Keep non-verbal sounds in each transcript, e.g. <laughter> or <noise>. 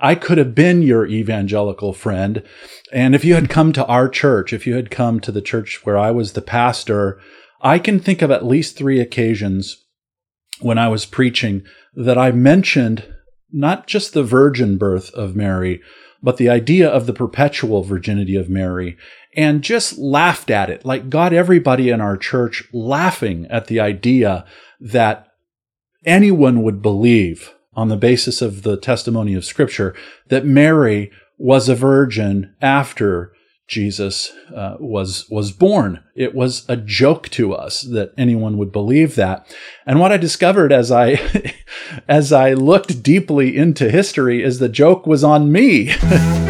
I could have been your evangelical friend. And if you had come to our church, if you had come to the church where I was the pastor, I can think of at least three occasions when I was preaching that I mentioned not just the virgin birth of Mary, but the idea of the perpetual virginity of Mary and just laughed at it, like got everybody in our church laughing at the idea that anyone would believe on the basis of the testimony of scripture that Mary was a virgin after Jesus uh, was was born. It was a joke to us that anyone would believe that. And what I discovered as I <laughs> as I looked deeply into history is the joke was on me. <laughs>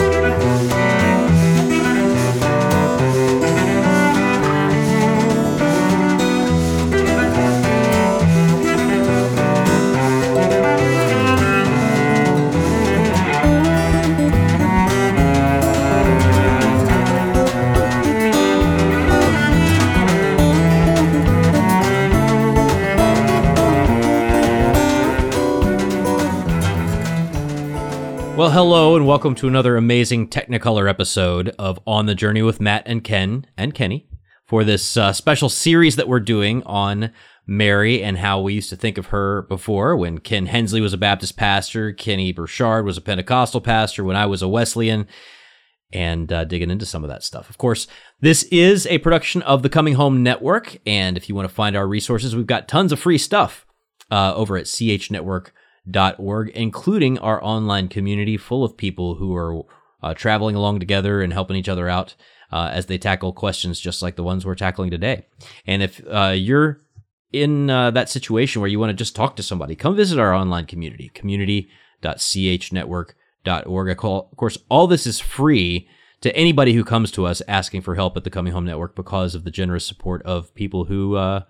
welcome to another amazing Technicolor episode of On the Journey with Matt and Ken and Kenny for this uh, special series that we're doing on Mary and how we used to think of her before when Ken Hensley was a Baptist pastor, Kenny Burchard was a Pentecostal pastor, when I was a Wesleyan, and uh, digging into some of that stuff. Of course, this is a production of the Coming Home Network, and if you want to find our resources, we've got tons of free stuff uh, over at chnetwork.com org, including our online community full of people who are uh, traveling along together and helping each other out uh, as they tackle questions just like the ones we're tackling today. And if uh, you're in uh, that situation where you want to just talk to somebody, come visit our online community, community.chnetwork.org. Of course, all this is free to anybody who comes to us asking for help at the Coming Home Network because of the generous support of people who uh,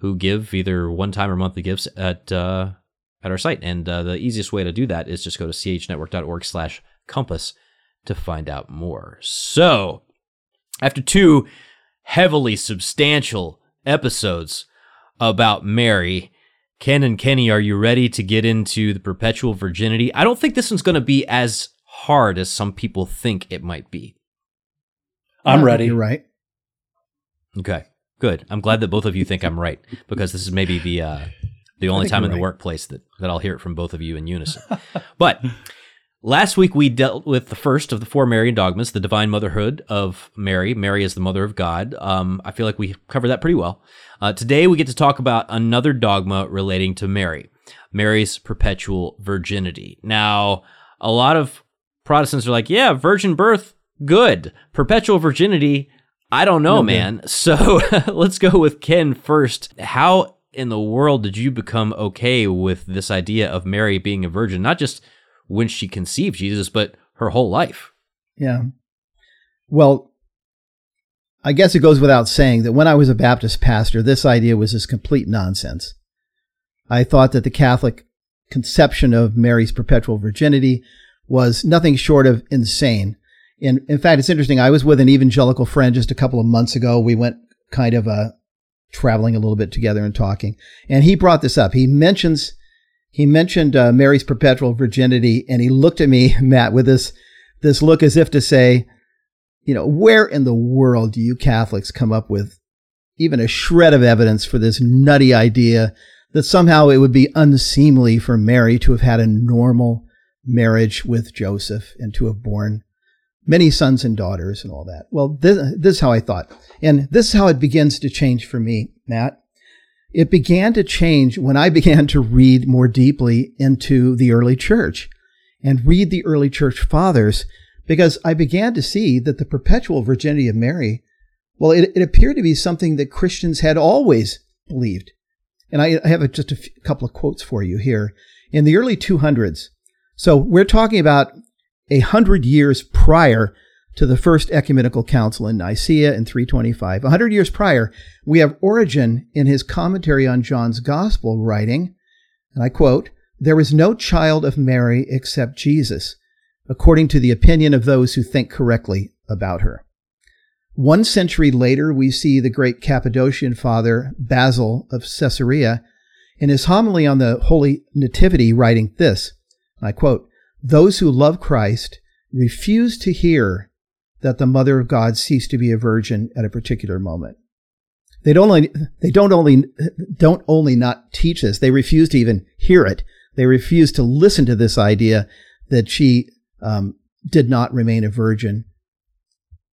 who give either one time or monthly gifts at uh, at our site. And uh, the easiest way to do that is just go to chnetwork.org slash compass to find out more. So, after two heavily substantial episodes about Mary, Ken and Kenny, are you ready to get into the perpetual virginity? I don't think this one's going to be as hard as some people think it might be. I'm ready. You're right. Okay, good. I'm glad that both of you think I'm right because this is maybe the uh, the only time in right. the workplace that, that I'll hear it from both of you in unison. but <laughs> last week we dealt with the first of the four Marian dogmas, the divine motherhood of Mary. Mary is the mother of God. Um, I feel like we covered that pretty well. Uh, today we get to talk about another dogma relating to Mary, Mary's perpetual virginity. Now, a lot of Protestants are like, yeah, virgin birth, good. Perpetual virginity, I don't know, no, man. <laughs> So <laughs> let's go with Ken first. How in the world did you become okay with this idea of Mary being a virgin, not just when she conceived Jesus, but her whole life? Yeah. Well, I guess it goes without saying that when I was a Baptist pastor, this idea was just complete nonsense. I thought that the Catholic conception of Mary's perpetual virginity was nothing short of insane. In, in fact, it's interesting. I was with an evangelical friend just a couple of months ago. We went kind of a traveling a little bit together and talking. And he brought this up. He mentions he mentioned uh, Mary's perpetual virginity, and he looked at me, <laughs> Matt, with this this look as if to say, you know, where in the world do you Catholics come up with even a shred of evidence for this nutty idea that somehow it would be unseemly for Mary to have had a normal marriage with Joseph and to have born many sons and daughters and all that. Well, this, this is how I thought. And this is how it begins to change for me, Matt. It began to change when I <laughs> began to read more deeply into the early church and read the early church fathers because I began to see that the perpetual virginity of Mary, well, it, it appeared to be something that Christians had always believed. And I, I have a, just a couple of quotes for you here. In the early 200s, so we're talking about a hundred years prior to the first ecumenical council in Nicaea in 325. A hundred years prior, we have Origen in his commentary on John's Gospel writing, and I quote, There is no child of Mary except Jesus, according to the opinion of those who think correctly about her. One century later, we see the great Cappadocian father Basil of Caesarea in his homily on the Holy Nativity writing this, I quote, those who love Christ refuse to hear that the Mother of God ceased to be a virgin at a particular moment. They don't only they don't only don't only not teach this; they refuse to even hear it. They refuse to listen to this idea that she um, did not remain a virgin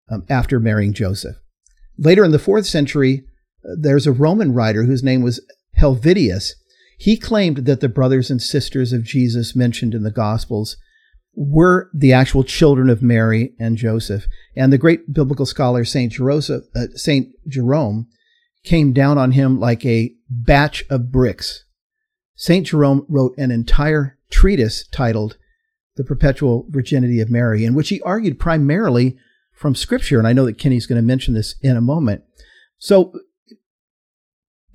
um, after marrying Joseph. Later in the fourth century, uh, there's a Roman writer whose name was Helvidius. He claimed that the brothers and sisters of Jesus mentioned in the Gospels were the actual children of Mary and Joseph. And the great biblical scholar Saint, uh, Saint Jerome came down on him like a batch of bricks. Saint Jerome wrote an entire treatise titled The Perpetual Virginity of Mary, in which he argued primarily from Scripture. And I know that Kenny's going to mention this in a moment. So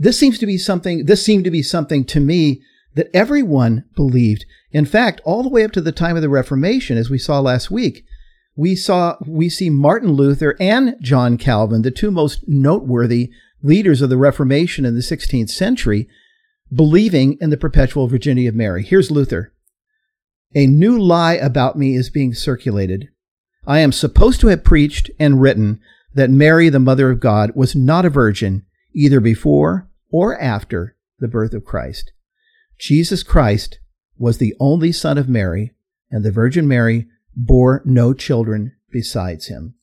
this seems to be something, this seemed to be something to me that everyone believed. In fact, all the way up to the time of the Reformation, as we saw last week, we saw we see Martin Luther and John Calvin, the two most noteworthy leaders of the Reformation in the 16th century, believing in the perpetual virginity of Mary. Here's Luther. A new lie about me is being circulated. I am supposed to have preached and written that Mary, the Mother of God, was not a virgin either before or after the birth of Christ. Jesus Christ was the only Son of Mary, and the Virgin Mary bore no children besides him.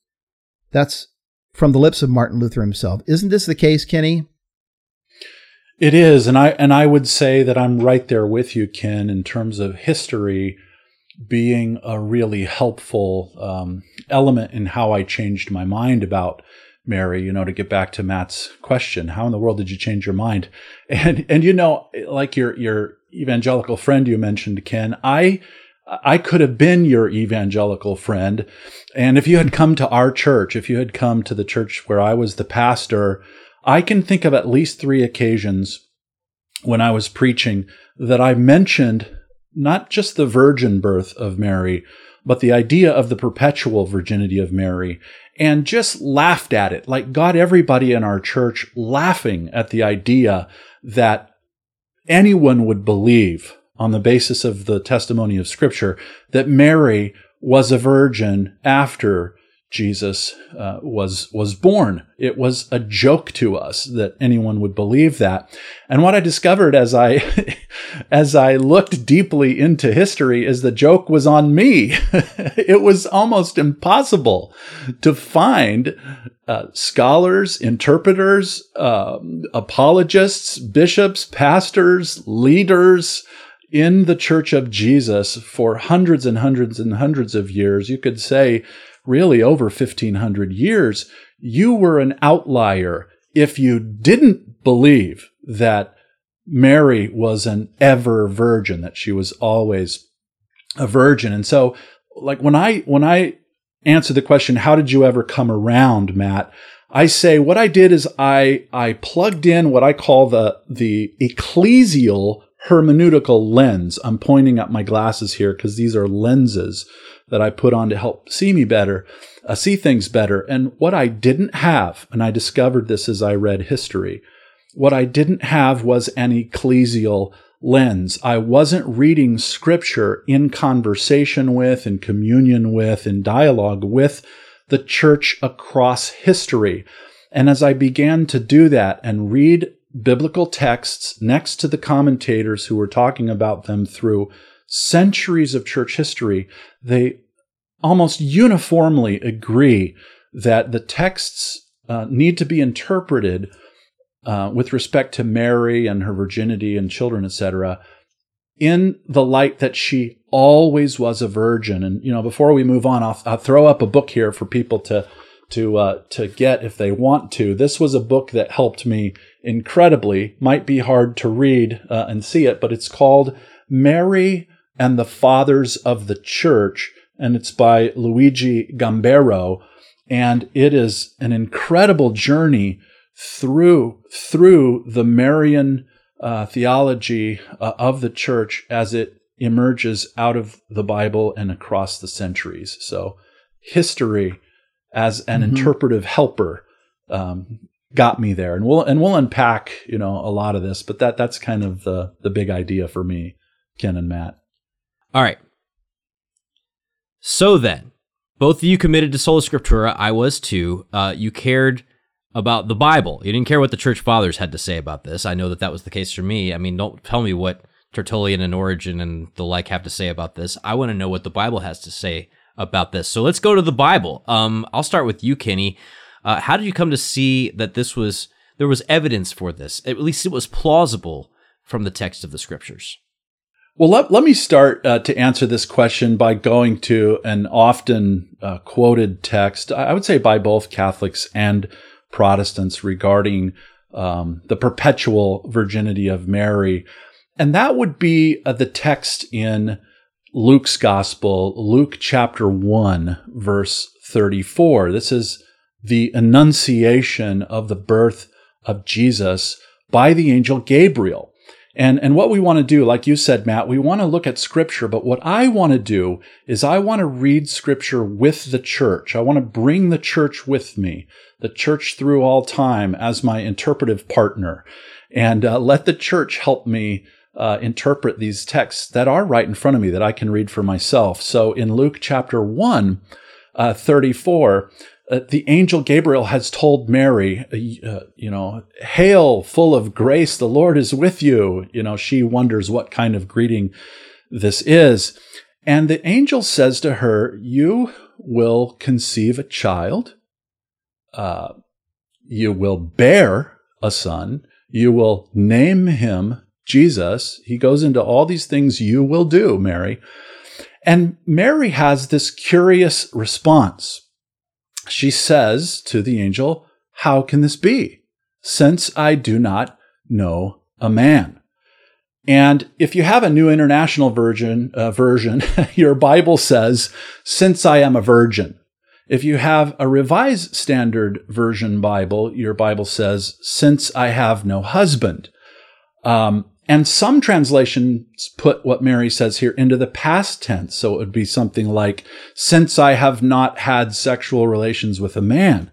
That's from the lips of Martin Luther himself. Isn't this the case, Kenny? It is, and I and I would say that I'm right there with you, Ken, in terms of history being a really helpful um, element in how I changed my mind about Mary. You know, to get back to Matt's question, how in the world did you change your mind? <laughs> And and you know, like your your evangelical friend you mentioned, Ken, I I could have been your evangelical friend. And if you had come to our church, if you had come to the church where I was the pastor, I can think of at least three occasions when I was preaching that I mentioned not just the virgin birth of Mary, but the idea of the perpetual virginity of Mary and just laughed at it, like got everybody in our church laughing at the idea that anyone would believe on the basis of the testimony of Scripture that Mary was a virgin after Jesus uh, was was born. It was a joke to us that anyone would believe that. And what I discovered as I <laughs> as I looked deeply into history is the joke was on me. <laughs> it was almost impossible to find uh, scholars, interpreters, uh, apologists, bishops, pastors, leaders in the Church of Jesus for hundreds and hundreds and hundreds of years. You could say really over 1500 years, you were an outlier if you didn't believe that Mary was an ever virgin, that she was always a virgin. And so, like when I, when I answer the question, how did you ever come around, Matt? I say what I did is I, I plugged in what I call the, the ecclesial hermeneutical lens. I'm pointing at my glasses here because these are lenses that I put on to help see me better, uh, see things better. And what I didn't have, and I discovered this as I read history, what I didn't have was an ecclesial lens. I wasn't reading scripture in conversation with, in communion with, in dialogue with the church across history. And as I began to do that and read biblical texts next to the commentators who were talking about them through centuries of church history, they almost uniformly agree that the texts uh, need to be interpreted uh, with respect to Mary and her virginity and children, etc., in the light that she always was a virgin. And you know, before we move on, I'll, I'll throw up a book here for people to to uh, to get if they want to. This was a book that helped me incredibly. Might be hard to read uh, and see it, but it's called Mary and the Fathers of the Church, and it's by Luigi Gambero. And it is an incredible journey through through the Marian uh, theology uh, of the church as it emerges out of the Bible and across the centuries. So, history as an mm-hmm. interpretive helper um, got me there, and we'll and we'll unpack you know a lot of this, but that that's kind of the the big idea for me, Ken and Matt. All right. So then, both of you committed to sola scriptura. I was too. Uh, you cared about the Bible. You didn't care what the church fathers had to say about this. I know that that was the case for me. I mean, don't tell me what Tertullian and Origen and the like have to say about this. I want to know what the Bible has to say about this. So let's go to the Bible. Um, I'll start with you, Kenny. Uh, how did you come to see that this was there was evidence for this? At least it was plausible from the text of the scriptures. Well, let, let me start uh, to answer this question by going to an often uh, quoted text, I would say by both Catholics and Protestants regarding um, the perpetual virginity of Mary. And that would be uh, the text in Luke's Gospel, Luke chapter 1, verse 34. This is the annunciation of the birth of Jesus by the angel Gabriel. And, and what we want to do, like you said, Matt, we want to look at scripture, but what I want to do is I want to read scripture with the church. I want to bring the church with me, the church through all time as my interpretive partner, and uh, let the church help me uh, interpret these texts that are right in front of me that I can read for myself. So in Luke chapter 1, uh, 34, uh, the angel Gabriel has told Mary, uh, uh, you know, hail, full of grace, the Lord is with you. You know, she wonders what kind of greeting this is. And the angel says to her, You will conceive a child, uh, you will bear a son, you will name him Jesus. He goes into all these things you will do, Mary. And Mary has this curious response she says to the angel, How can this be? Since I do not know a man. And if you have a new international version, uh, version, <laughs> your Bible says, "Since I am a virgin." If you have a revised standard version Bible, your Bible says, "Since I have no husband." Um, and some translations put what Mary says here into the past tense. So it would be something like, since I have not had sexual relations with a man.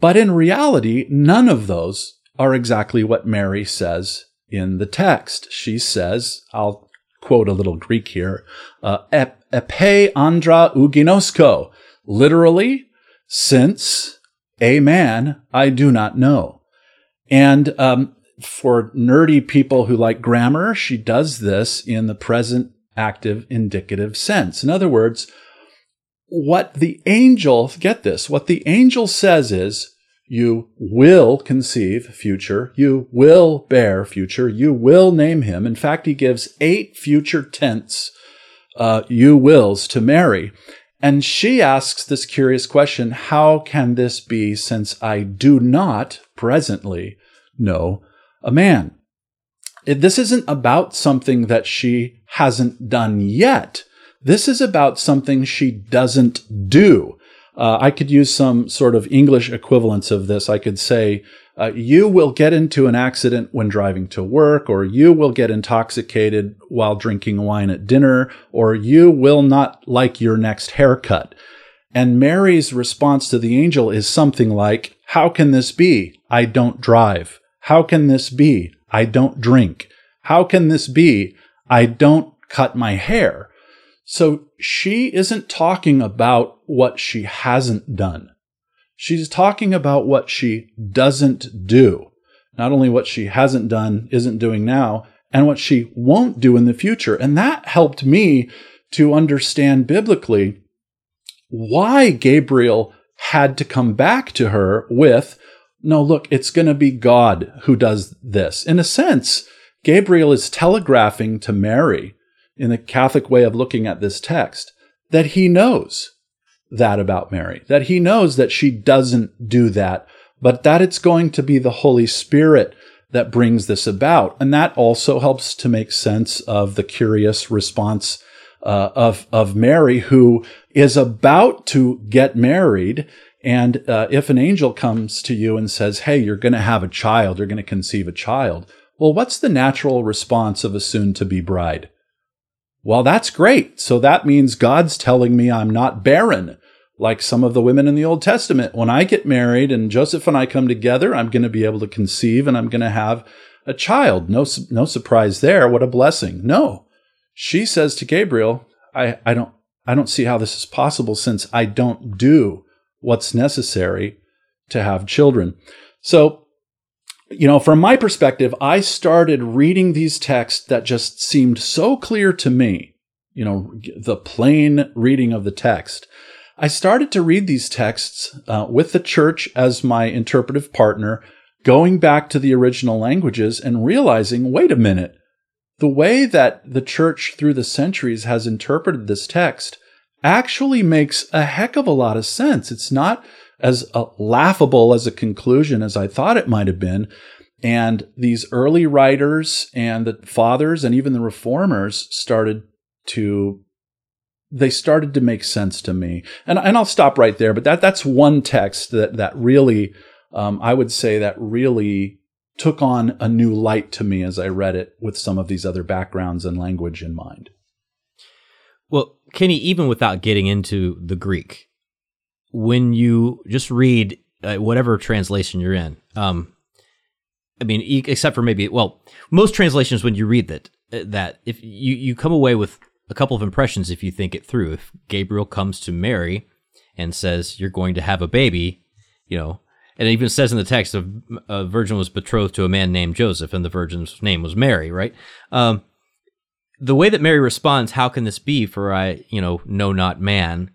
But in reality, none of those are exactly what Mary says in the text. She says, I'll quote a little Greek here, uh, epe andra uginosko, literally, since a man I do not know. And um, for nerdy people who like grammar, she does this in the present active indicative sense. In other words, what the angel, get this, what the angel says is, you will conceive future, you will bear future, you will name him. In fact, he gives eight future tense uh, you wills to Mary. And she asks this curious question How can this be since I do not presently know a man. This isn't about something that she hasn't done yet. This is about something she doesn't do. Uh, I could use some sort of English equivalence of this. I could say, uh, you will get into an accident when driving to work, or you will get intoxicated while drinking wine at dinner, or you will not like your next haircut. And Mary's response to the angel is something like, How can this be? I don't drive. How can this be? I don't drink. How can this be? I don't cut my hair. So she isn't talking about what she hasn't done. She's talking about what she doesn't do. Not only what she hasn't done, isn't doing now, and what she won't do in the future. And that helped me to understand biblically why Gabriel had to come back to her with no, look, it's going to be God who does this. In a sense, Gabriel is telegraphing to Mary, in the Catholic way of looking at this text, that he knows that about Mary, that he knows that she doesn't do that, but that it's going to be the Holy Spirit that brings this about. And that also helps to make sense of the curious response uh, of, of Mary, who is about to get married and uh, if an angel comes to you and says, Hey, you're going to have a child, you're going to conceive a child, well, what's the natural response of a soon to be bride? Well, that's great. So that means God's telling me I'm not barren, like some of the women in the Old Testament. When I get married and Joseph and I come together, I'm going to be able to conceive and I'm going to have a child. No, no surprise there. What a blessing. No. She says to Gabriel, I, I don't, I don't see how this is possible since I don't do what's necessary to have children. So, you know, from my perspective, I started reading these texts that just seemed so clear to me, you know, the plain reading of the text. I started to read these texts uh, with the church as my interpretive partner, going back to the original languages and realizing wait a minute, the way that the church through the centuries has interpreted this text actually makes a heck of a lot of sense. It's not as uh, laughable as a conclusion as I thought it might have been. And these early writers and the fathers and even the reformers started to they started to make sense to me. And, and I'll stop right there, but that that's one text that that really um, I would say that really took on a new light to me as I read it with some of these other backgrounds and language in mind. Kenny, even without getting into the Greek, when you just read uh, whatever translation you're in, um, I mean, except for maybe, well, most translations when you read that, uh, that if you you come away with a couple of impressions if you think it through. If Gabriel comes to Mary and says, "You're going to have a baby," you know, and it even says in the text, a, a virgin was betrothed to a man named Joseph, and the virgin's name was Mary, right? Um, the way that Mary responds, "How can this be? For I, you know, know not man."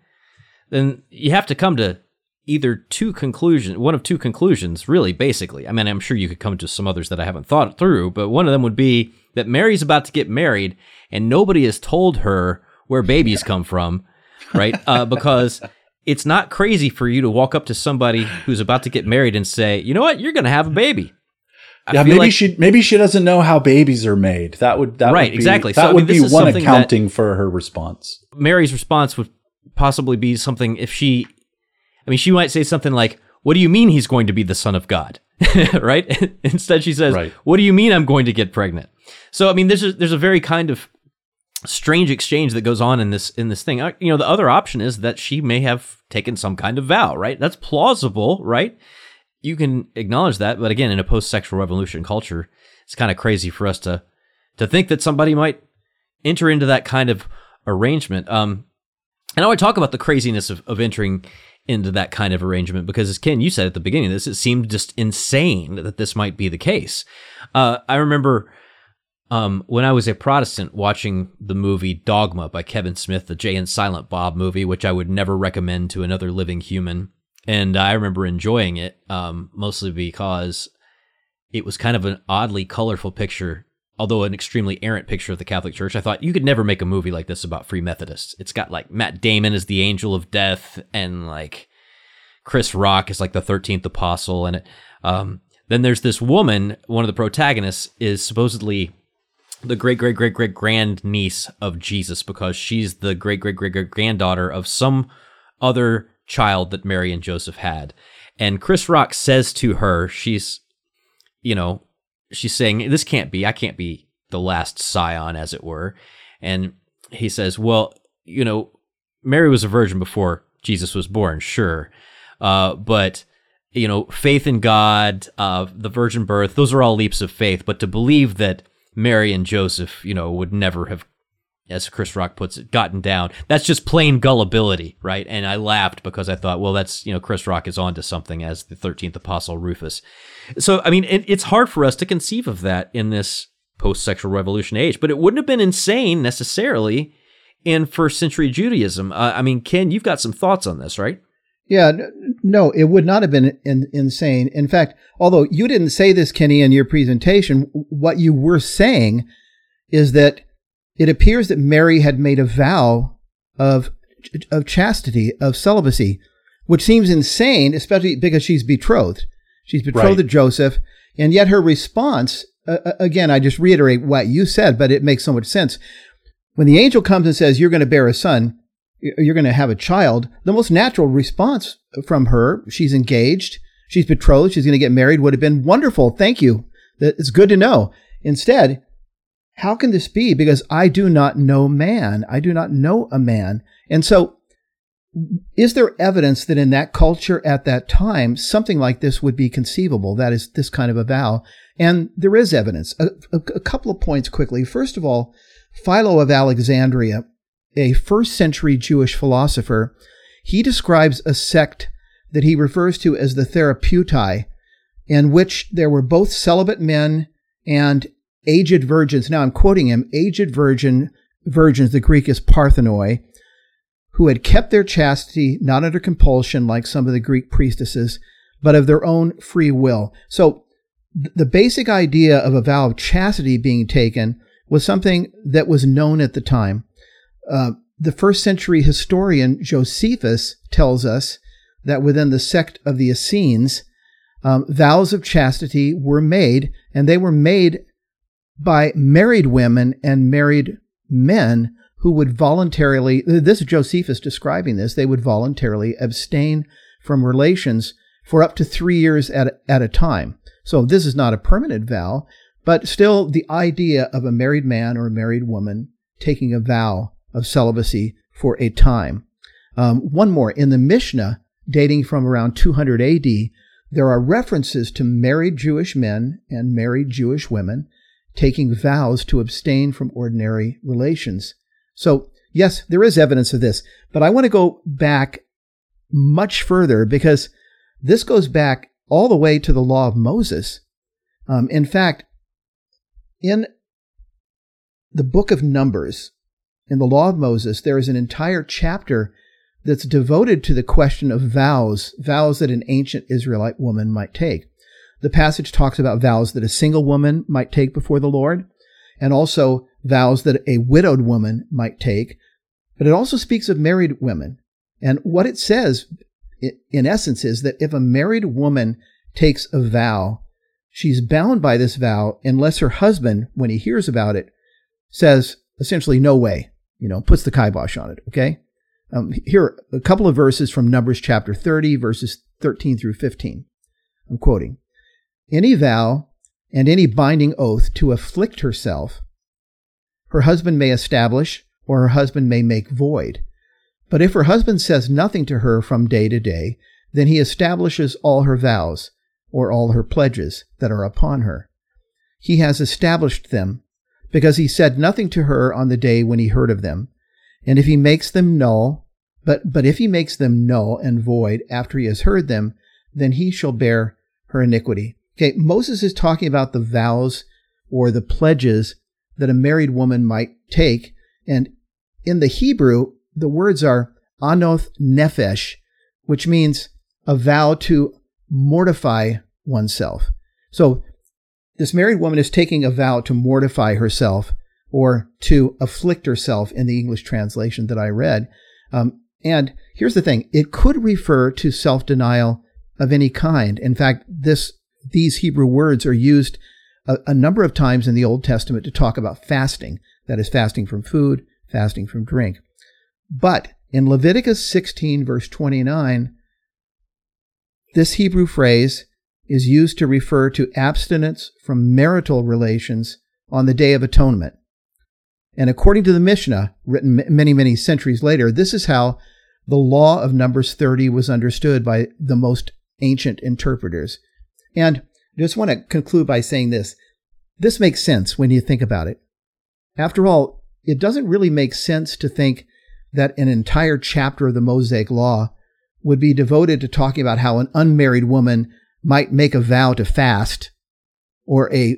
Then you have to come to either two conclusions, one of two conclusions, really, basically. I mean, I'm sure you could come to some others that I haven't thought through, but one of them would be that Mary's about to get married and nobody has told her where babies come from, right? <laughs> Uh, because it's not crazy for you to walk up to somebody who's about to get married and say, you know what, you're going to have a baby. I yeah, maybe like, she maybe she doesn't know how babies are made. That would that right would be, exactly. That so, would I mean, be one accounting for her response. Mary's response would possibly be something if she, I mean, she might say something like, "What do you mean he's going to be the son of God?" <laughs> right? <laughs> Instead, she says, right. "What do you mean I'm going to get pregnant?" So, I mean, there's a, there's a very kind of strange exchange that goes on in this in this thing. Uh, you know, the other option is that she may have taken some kind of vow, right? That's plausible, right? You can acknowledge that, but again, in a post-sexual revolution culture, it's kind of crazy for us to to think that somebody might enter into that kind of arrangement. Um, and I want to talk about the craziness of, of entering into that kind of arrangement because, as Ken, you said at the beginning of this, it seemed just insane that this might be the case. Uh, I remember um, when I was a Protestant watching the movie Dogma by Kevin Smith, the Jay and Silent Bob movie, which I would never recommend to another living human. And I remember enjoying it, um, mostly because it was kind of an oddly colorful picture, although an extremely errant picture of the Catholic Church. I thought you could never make a movie like this about Free Methodists. It's got like Matt Damon as the angel of death and like Chris Rock is like the 13th apostle. And it, um, then there's this woman, one of the protagonists is supposedly the great great great great grand niece of Jesus because she's the great great great great granddaughter of some other child that Mary and Joseph had. And Chris Rock says to her, she's, you know, she's saying, This can't be, I can't be the last scion, as it were. And he says, Well, you know, Mary was a virgin before Jesus was born, sure. Uh, but, you know, faith in God, uh, the virgin birth, those are all leaps of faith. But to believe that Mary and Joseph, you know, would never have, as Chris Rock puts it, gotten down. That's just plain gullibility, right? And I laughed because I thought, well, that's, you know, Chris Rock is onto something as the 13th apostle Rufus. So, I mean, it, it's hard for us to conceive of that in this post sexual revolution age, but it wouldn't have been insane necessarily in first century Judaism. Uh, I mean, Ken, you've got some thoughts on this, right? Yeah, no, it would not have been in, insane. In fact, although you didn't say this, Kenny, in your presentation, what you were saying is that it appears that Mary had made a vow of of chastity, of celibacy, which seems insane, especially because she's betrothed. She's betrothed right. to Joseph, and yet her response, uh, again, I just reiterate what you said, but it makes so much sense. When the angel comes and says, "You're going to bear a son," you're going to have a child, the most natural response from her, she's engaged, she's betrothed, she's going to get married, would have been wonderful. Thank you. It's good to know. Instead, how can this be? Because I do not know man. I do not know a man. And so, is there evidence that in that culture at that time, something like this would be conceivable? That is this kind of a vow. And there is evidence. A, a, a couple of points quickly. First of all, Philo of Alexandria a first century Jewish philosopher. He describes a sect that he refers to as the Therapeutai, in which there were both celibate men and aged virgins. Now I'm quoting him, aged virgin virgins, the Greek is parthenoi, who had kept their chastity not under compulsion like some of the Greek priestesses, but of their own free will. So the basic idea of a vow of chastity being taken was something that was known at the time. Uh, the first century historian Josephus tells us that within the sect of the Essenes, um, vows of chastity were made, and they were made by married women and married men who would voluntarily, this is Josephus describing this, they would voluntarily abstain from relations for up to three years at, at a time. So this is not a permanent vow, but still the idea of a married man or a married woman taking a vow of celibacy for a time. Um, one more. In the Mishnah, dating from around 200 AD, there are references to married Jewish men and married Jewish women taking vows to abstain from ordinary relations. So, yes, there is evidence of this, but I want to go back much further because this goes back all the way to the law of Moses. Um, in fact, in the book of Numbers, in the law of Moses, there is an entire chapter that's devoted to the question of vows, vows that an ancient Israelite woman might take. The passage talks about vows that a single woman might take before the Lord, and also vows that a widowed woman might take. But it also speaks of married women. And what it says in essence is that if a married woman takes a vow, she's bound by this vow unless her husband, when he hears about it, says essentially, no way, you know, puts the kibosh on it. Okay. Um, here a couple of verses from Numbers chapter 30, verses 13 through 15. I'm quoting Any vow and any binding oath to afflict herself, her husband may establish or her husband may make void but if her husband says nothing to her from day to day, then he establishes all her vows, or all her pledges that are upon her. He has established them, because he said nothing to her on the day when he heard of them. And if he makes them null, but, but if he makes them null and void after he has heard them, then he shall bear her iniquity. Okay, Moses is talking about the vows or the pledges that a married woman might take. And in the Hebrew, the words are anoth nefesh, which means a vow to mortify oneself. So this married woman is taking a vow to mortify herself or to afflict herself in the English translation that I read. Um, and here's the thing it could refer to self denial of any kind. In fact, this, these Hebrew words are used a, a number of times in the Old Testament to talk about fasting that is, fasting from food, fasting from drink. But in Leviticus 16, verse 29, this Hebrew phrase is used to refer to abstinence from marital relations on the Day of Atonement. And according to the Mishnah, written many, many centuries later, this is how the law of Numbers 30 was understood by the most ancient interpreters. And just want to conclude by saying this. This makes sense when you think about it. After all, it doesn't really make sense to think that an entire chapter of the Mosaic Law would be devoted to talking about how an unmarried woman might make a vow to fast, or a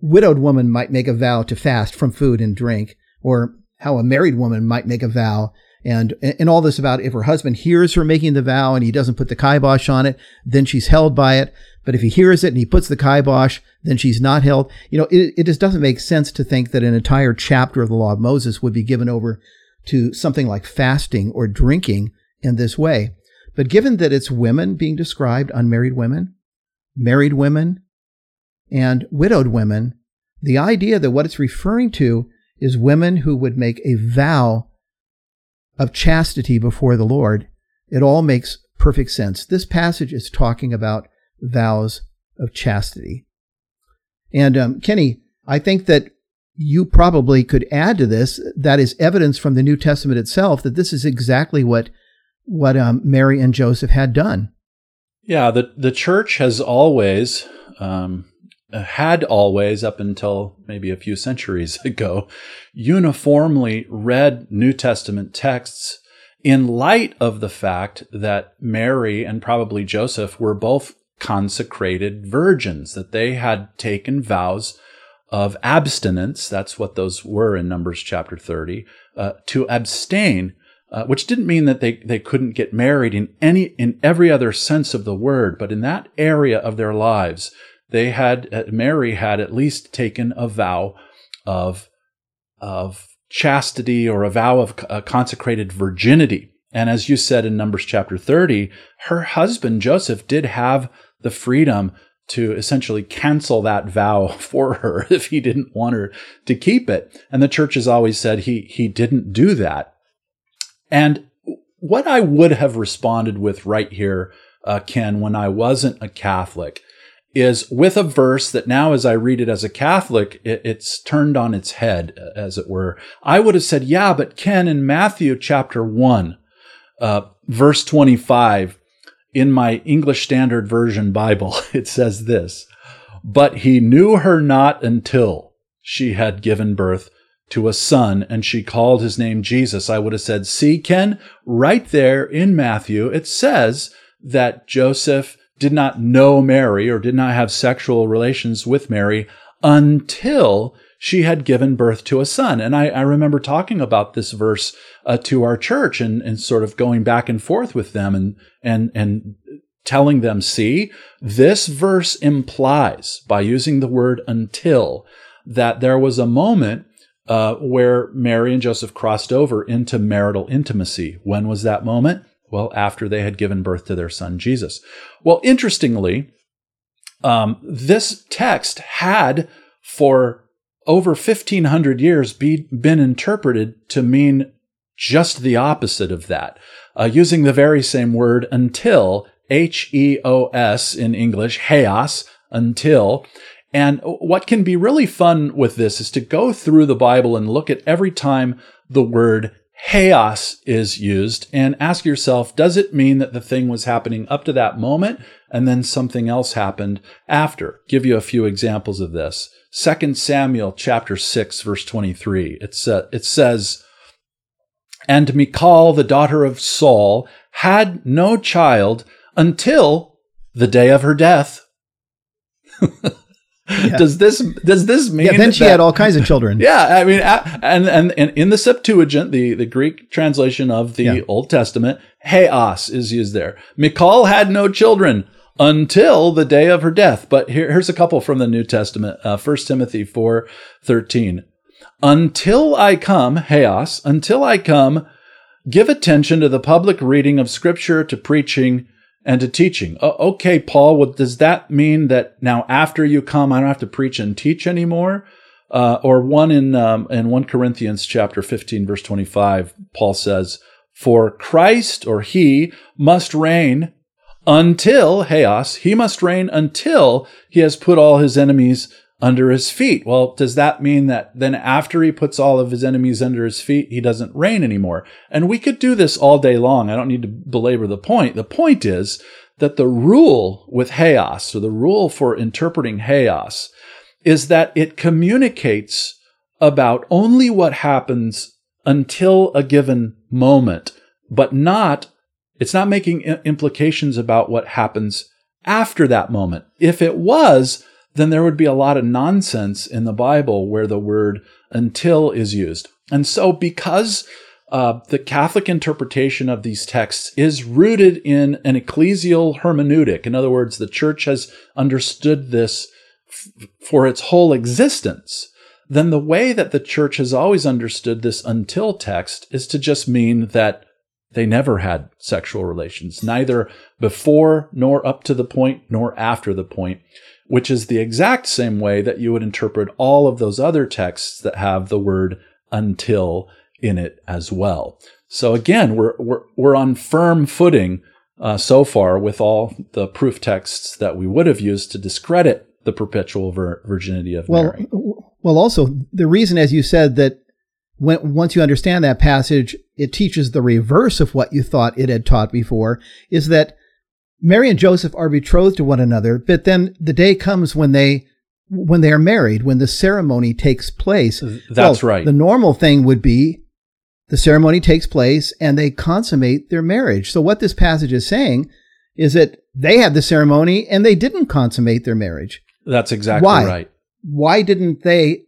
widowed woman might make a vow to fast from food and drink, or how a married woman might make a vow. And, and all this about if her husband hears her making the vow and he doesn't put the kibosh on it, then she's held by it. But if he hears it and he puts the kibosh, then she's not held. You know, it, it just doesn't make sense to think that an entire chapter of the law of Moses would be given over to something like fasting or drinking in this way. But given that it's women being described, unmarried women, married women, and widowed women, the idea that what it's referring to is women who would make a vow of chastity before the Lord, it all makes perfect sense. This passage is talking about vows of chastity. And um, Kenny, I think that you probably could add to this that is evidence from the New Testament itself that this is exactly what what um, Mary and Joseph had done. Yeah, the the church has always, um, had always, up until maybe a few centuries <laughs> ago, uniformly read New Testament texts in light of the fact that Mary and probably Joseph were both consecrated virgins, that they had taken vows of abstinence. That's what those were in Numbers chapter 30, uh, to abstain. Uh, which didn't mean that they, they couldn't get married in any in every other sense of the word, but in that area of their lives, they had uh, Mary had at least taken a vow of of chastity or a vow of uh, consecrated virginity. And as you said in Numbers chapter 30, her husband Joseph did have the freedom to essentially cancel that vow <laughs> for her if he didn't want her to keep it. And the church has always said he he didn't do that. And what I would have responded with right here, uh, Ken, when I wasn't a Catholic, is with a verse that now, as I read it as a Catholic, it, it's turned on its head, as it were. I would have said, yeah, but Ken, in Matthew chapter 1, uh, verse 25, in my English Standard Version Bible, <laughs> it says this But he knew her not until she had given birth to a son, and she called his name Jesus. I would have said, See, Ken, right there in Matthew, it says that Joseph did not know Mary or did not have sexual relations with Mary until she had given birth to a son. And I, I remember talking about this verse uh, to our church and, and sort of going back and forth with them and, and, and telling them, see, this verse implies by using the word until that there was a moment uh, where Mary and Joseph crossed over into marital intimacy. When was that moment? Well, after they had given birth to their son Jesus. Well, interestingly, um, this text had for over 1500 years be, been interpreted to mean just the opposite of that, uh, using the very same word until, H E O S in English, heos, until. And what can be really fun with this is to go through the Bible and look at every time the word heos is used and ask yourself, does it mean that the thing was happening up to that moment and then something else happened after? Give you a few examples of this. 2 Samuel chapter 6 verse 23. It, sa- it says, And Michal, the daughter of Saul, had no child until the day of her death. <laughs> Yeah. Does this does this mean? Yeah, then she that, had all kinds of children. <laughs> Yeah, I mean, and and, and in the Septuagint, the, the Greek translation of the yeah. Old Testament, heos is used there. Michal had no children until the day of her death. But here, here's a couple from the New Testament, uh, 1 Timothy four thirteen. Until I come, heos, until I come, give attention to the public reading of Scripture, to preaching, and to teaching. okay, Paul, well, does that mean that now after you come, I don't have to preach and teach anymore? Uh, or one in um, in one Corinthians chapter fifteen verse twenty five, Paul says, "For Christ or He must reign until heos. He must reign until He has put all His enemies under his feet. Well, does that mean that then after he puts all of his enemies under his feet, he doesn't reign anymore? And we could do this all day long. I don't need to belabor the point. The point is that the rule with heos, or the rule for interpreting heos, is that it communicates about only what happens until a given moment, but not, it's not making implications about what happens after that moment. If it was, then there would be a lot of nonsense in the Bible where the word until is used. And so, because uh, the Catholic interpretation of these texts is rooted in an ecclesial hermeneutic, in other words, the church has understood this f- for its whole existence, then the way that the church has always understood this until text is to just mean that they never had sexual relations, neither before nor up to the point nor after the point which is the exact same way that you would interpret all of those other texts that have the word until in it as well. So again, we're we're, we're on firm footing uh, so far with all the proof texts that we would have used to discredit the perpetual vir- virginity of well, Mary. Well, also the reason, as you said, that when, once you understand that passage, it teaches the reverse of what you thought it had taught before, is that Mary and Joseph are betrothed to one another, but then the day comes when they when they are married, when the ceremony takes place. That's Well, right. The normal thing would be the ceremony takes place and they consummate their marriage. So what this passage is saying is that they had the ceremony and they didn't consummate their marriage. That's exactly Why? right. Why didn't they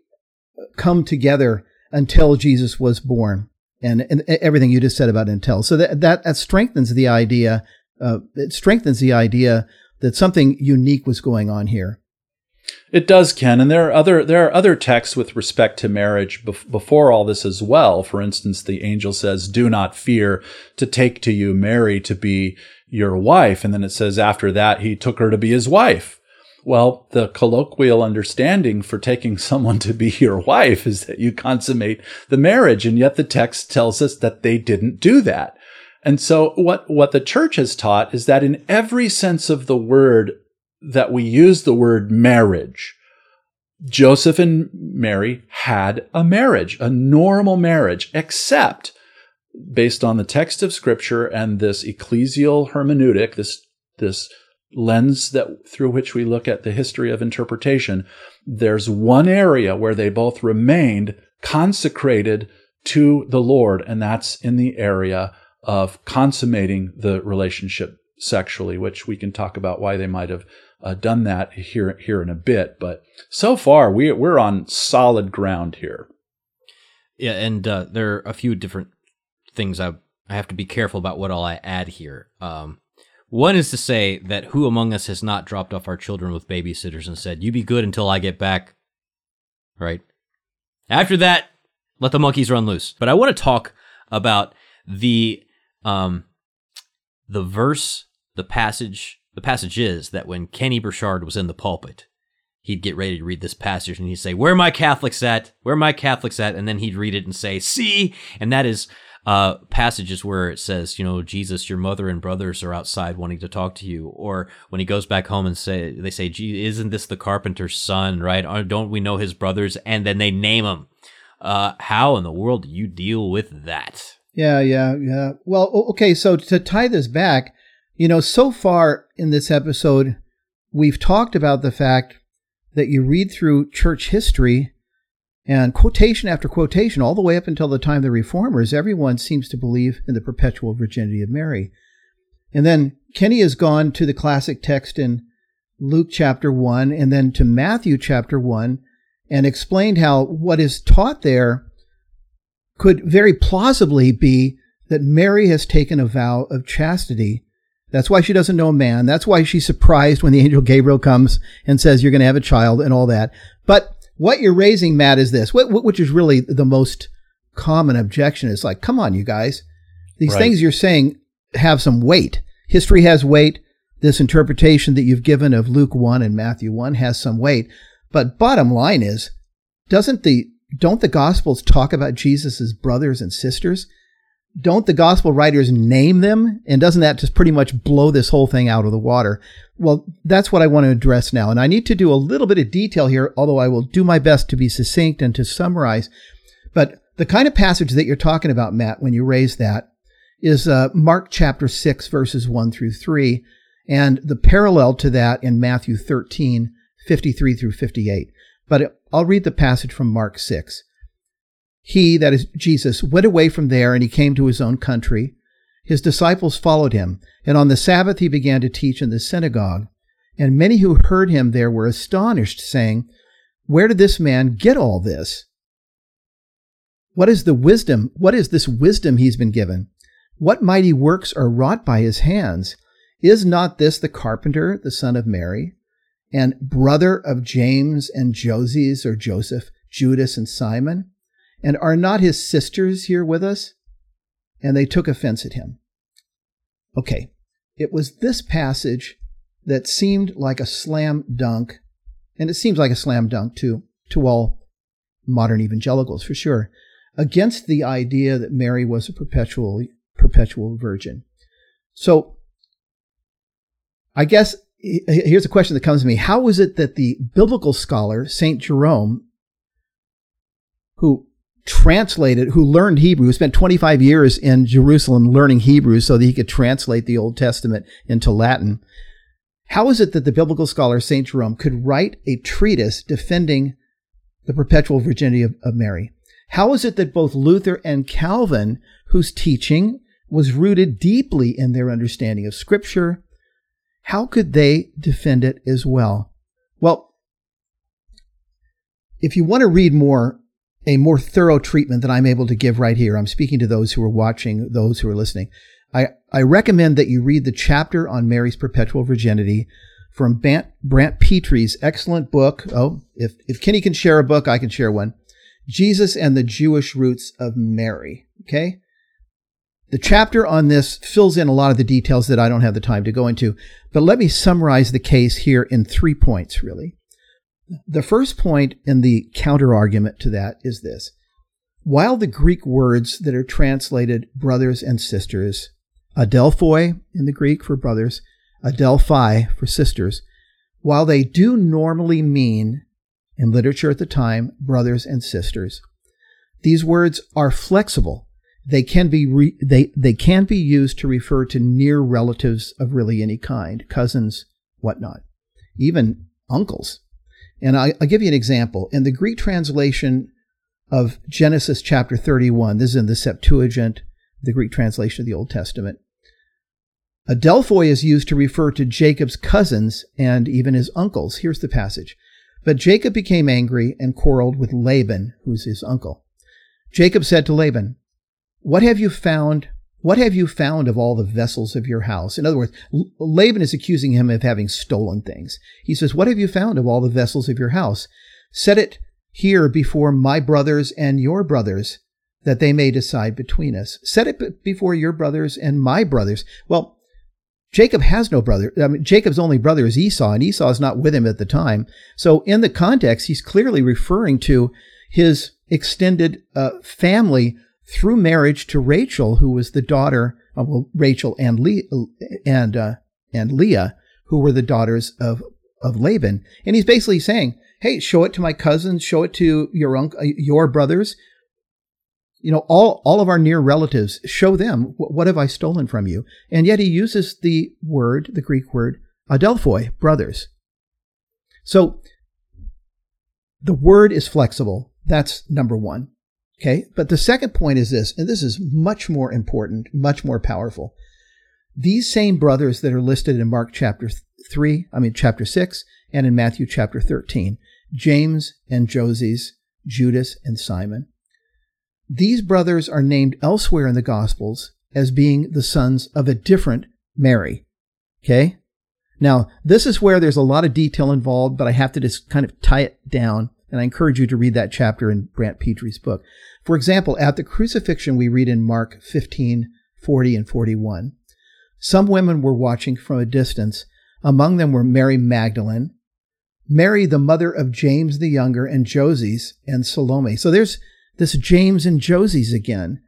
come together until Jesus was born? And, and everything you just said about until. So that, that, that strengthens the idea, uh, it strengthens the idea that something unique was going on here. It does, Ken, and there are other there are other texts with respect to marriage bef- before all this as well. For instance, the angel says, "Do not fear to take to you Mary to be your wife," and then it says after that he took her to be his wife. Well, the colloquial understanding for taking <laughs> someone to be your wife is that you consummate the marriage, and yet the text tells us that they didn't do that. And so what what the church has taught is that in every sense of the word that we use the word marriage. Joseph and Mary had a marriage, a normal marriage, except based on the text of scripture and this ecclesial hermeneutic, this, this lens that through which we look at the history of interpretation, there's one area where they both remained consecrated to the Lord, and that's in the area of consummating the relationship sexually, which we can talk about why they might have uh, done that here here in a bit. But so far, we we're on solid ground here. Yeah, and uh, there are a few different things I I have to be careful about what all I add here. Um, one is to say that who among us has not dropped off our children with babysitters and said, "You be good until I get back." Right. After that, let the monkeys run loose. But I want to talk about the um the verse, the passage, the passage is that when Kenny Burchard was in the pulpit, he'd get ready to read this passage and he'd say, Where my Catholics at? Where my Catholics at? And then he'd read it and say, See? And that is uh, passages where it says, you know, Jesus, your mother and brothers are outside wanting to talk to you. Or when he goes back home and say, they say, Gee, isn't this the carpenter's son, right? Or don't we know his brothers? And then they name him. Uh, how in the world do you deal with that? Yeah, yeah, yeah. Well, okay, so to tie this back, you know, so far in this episode, we've talked about the fact that you read through church history and quotation after quotation, all the way up until the time of the reformers, everyone seems to believe in the perpetual virginity of Mary. And then Kenny has gone to the classic text in Luke chapter 1 and then to Matthew chapter 1 and explained how what is taught there could very plausibly be that Mary has taken a vow of chastity. That's why she doesn't know a man. That's why she's surprised when the angel Gabriel comes and says, You're going to have a child and all that. But what you're raising, Matt, is this, which is really the most common objection. Is like, come on, you guys. These Right. things you're saying have some weight. History has weight. This interpretation that you've given of Luke 1 and Matthew 1 has some weight. But bottom line is, doesn't the don't the gospels talk about Jesus' brothers and sisters? Don't the gospel writers name them? And doesn't that just pretty much blow this whole thing out of the water? Well, that's what I want to address now. And I need to do a little bit of detail here, although I will do my best to be succinct and to summarize. But the kind of passage that you're talking about, Matt, when you raise that, is uh, Mark chapter 6, verses 1 through 3, and the parallel to that in Matthew 13, 53 through 58. But I'll read the passage from Mark 6. He, that is Jesus, went away from there and he came to his own country. His disciples followed him, and on the Sabbath he began to teach in the synagogue. And many who heard him there were astonished, saying, Where did this man get all this? What is the wisdom? What is this wisdom he's been given? What mighty works are wrought by his hands? Is not this the carpenter, the son of Mary, and brother of James and Joses or Joseph, Judas and Simon? And are not his sisters here with us? And they took offense at him. Okay, it was this passage that seemed like a slam dunk, and it seems like a slam dunk to, to all modern evangelicals for sure, against the idea that Mary was a perpetual, perpetual virgin. So I guess here's a question that comes to me. How is it that the biblical scholar, St. Jerome, who translated, who learned Hebrew, who spent 25 years in Jerusalem learning Hebrew so that he could translate the Old Testament into Latin, How is it that the biblical scholar St. Jerome could write a treatise defending the perpetual virginity of, of Mary? How is it that both Luther and Calvin, whose teaching was rooted deeply in their understanding of Scripture, how could they defend it as well? Well, if you want to read more, a more thorough treatment than I'm able to give right here, I'm speaking to those who are watching, those who are listening. I, I recommend that you read the chapter on Mary's perpetual virginity from Brant, Brant Pitre's excellent book. Oh, if, if Kenny can share a book, I can share one. Jesus and the Jewish Roots of Mary. Okay? The chapter on this fills in a lot of the details that I don't have the time to go into, but let me summarize the case here in three points, really. The first point in the counter argument to that is this. While the Greek words that are translated brothers and sisters, adelphoi in the Greek for brothers, adelphai for sisters, while they do normally mean in literature at the time, brothers and sisters. These words are flexible. They can be re- they they can be used to refer to near relatives of really any kind, cousins, whatnot, even uncles. And I, will give you an example. In the Greek translation of Genesis chapter 31, this is in the Septuagint, the Greek translation of the Old Testament. Adelphoi is used to refer to Jacob's cousins and even his uncles. Here's the passage. But Jacob became angry and quarreled with Laban, who's his uncle. Jacob said to Laban, What have you found? What have you found of all the vessels of your house? In other words, Laban is accusing him of having stolen things. He says, What have you found of all the vessels of your house? Set it here before my brothers and your brothers, that they may decide between us. Set it before your brothers and my brothers. Well, Jacob has no brother. I mean, Jacob's only brother is Esau, and Esau is not with him at the time. So, in the context, he's clearly referring to his extended uh, family through marriage to Rachel, who was the daughter of well, Rachel and Le- and uh, and Leah, who were the daughters of of Laban. And he's basically saying, "Hey, show it to my cousins, show it to your uncle, your brothers you know, all, all of our near relatives, show them what have I stolen from you? And yet he uses the word, the Greek word, adelphoi, brothers. So the word is flexible. That's number one. Okay. But the second point is this, and this is much more important, much more powerful. These same brothers that are listed in Mark chapter 3, I mean, chapter 6, and in Matthew chapter 13, James and Joses, Judas and Simon, these brothers are named elsewhere in the Gospels as being the sons of a different Mary. Okay? Now, this is where there's a lot of detail involved, but I have to just kind of tie it down, and I encourage you to read that chapter in Brant Pitre's book. For example, at the crucifixion, we read in Mark 15, 40, and 41. Some women were watching from a distance. Among them were Mary Magdalene, Mary, the mother of James the Younger, and Joses, and Salome. So there's this James and Joses again.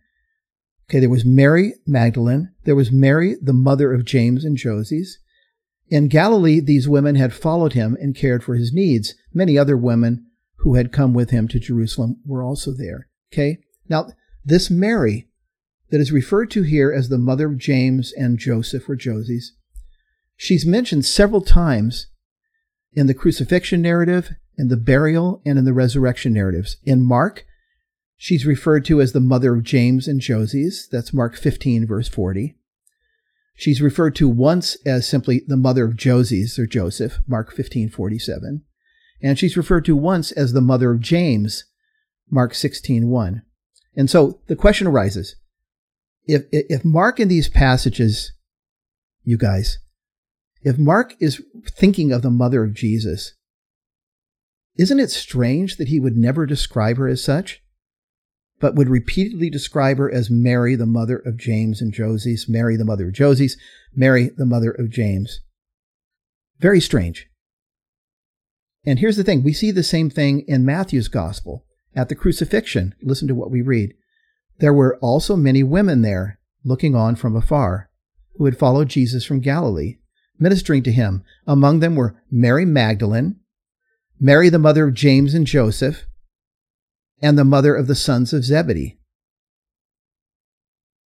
Okay, there was Mary Magdalene. There was Mary, the mother of James and Joses. In Galilee, these women had followed him and cared for his needs. Many other women who had come with him to Jerusalem were also there. Okay, now this Mary that is referred to here as the mother of James and Joseph or Joses, she's mentioned several times in the crucifixion narrative, in the burial, and in the resurrection narratives. In Mark, She's referred to as the mother of James and Joses. That's Mark 15, verse 40. She's referred to once as simply the mother of Joses or Joseph, Mark 15, 47. And she's referred to once as the mother of James, Mark 16, 1. And so the question arises if, if Mark in these passages, you guys, if Mark is thinking of the mother of Jesus, isn't it strange that he would never describe her as such? but would repeatedly describe her as Mary, the mother of James and Joses, Mary, the mother of Joses, Mary, the mother of James. Very strange. And here's the thing we see the same thing in Matthew's gospel. At the crucifixion, listen to what we read. There were also many women there, looking on from afar, who had followed Jesus from Galilee, ministering to him. Among them were Mary Magdalene, Mary, the mother of James and Joseph, and the mother of the sons of Zebedee.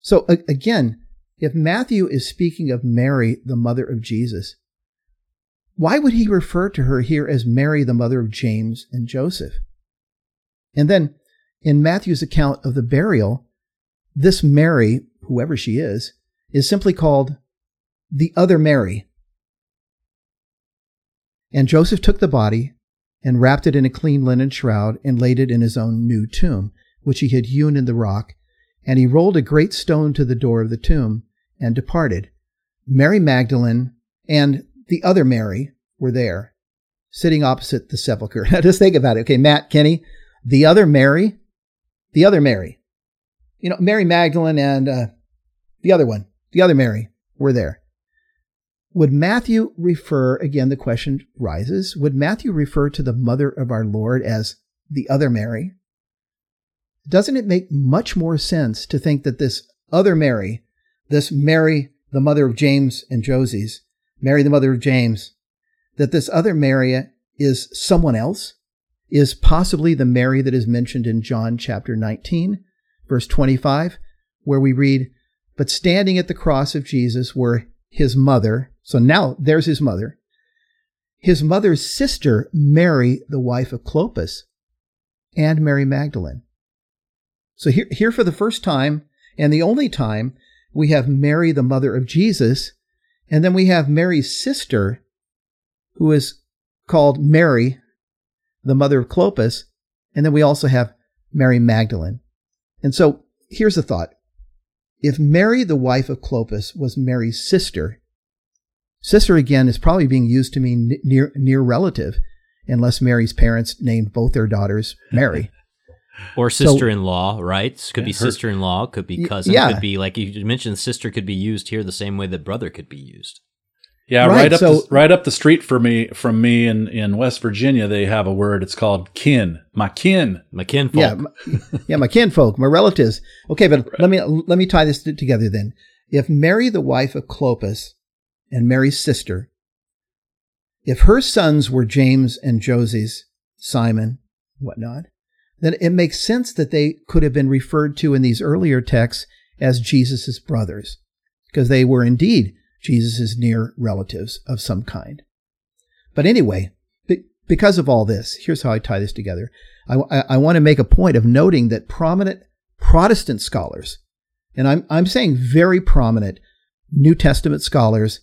So again, if Matthew is speaking of Mary, the mother of Jesus, why would he refer to her here as Mary, the mother of James and Joseph? And then in Matthew's account of the burial, this Mary, whoever she is, is simply called the other Mary. And Joseph took the body and wrapped it in a clean linen shroud and laid it in his own new tomb, which he had hewn in the rock. And he rolled a great stone to the door of the tomb and departed. Mary Magdalene and the other Mary were there, sitting opposite the sepulchre. <laughs> Now just think about it. Okay, Matt, Kenny, the other Mary, the other Mary, you know, Mary Magdalene and uh, the other one, the other Mary were there. Would Matthew refer, again, the question rises, would Matthew refer to the mother of our Lord as the other Mary? Doesn't it make much more sense to think that this other Mary, this Mary, the mother of James and Joses, Mary, the mother of James, that this other Mary is someone else, is possibly the Mary that is mentioned in John chapter 19, verse 25, where we read, But standing at the cross of Jesus were his mother. So now there's his mother. His mother's sister, Mary, the wife of Clopas, and Mary Magdalene. So here, here for the first time, and the only time, we have Mary, the mother of Jesus, and then we have Mary's sister, who is called Mary, the mother of Clopas, and then we also have Mary Magdalene. And so here's the thought. If Mary, the wife of Clopas, was Mary's sister, sister again is probably being used to mean near, near relative, unless Mary's parents named both their daughters Mary. Or sister-in-law, so, right? Could be sister-in-law, could be cousin, yeah. could be like you mentioned. Sister could be used here the same way that brother could be used. Yeah, right, right up so, the, right up the street for me from me in, in West Virginia, they have a word. It's called kin. My kin. My kinfolk. Yeah, my, yeah, my kinfolk, my relatives. Okay, but right. let me let me tie this together then. If Mary, the wife of Clopas, and Mary's sister, if her sons were James and Joses, Simon, whatnot, then it makes sense that they could have been referred to in these earlier texts as Jesus' brothers, because they were indeed Jesus' near relatives of some kind. But anyway, because of all this, here's how I tie this together. I, I, I want to make a point of noting that prominent Protestant scholars, and I'm, I'm saying very prominent New Testament scholars,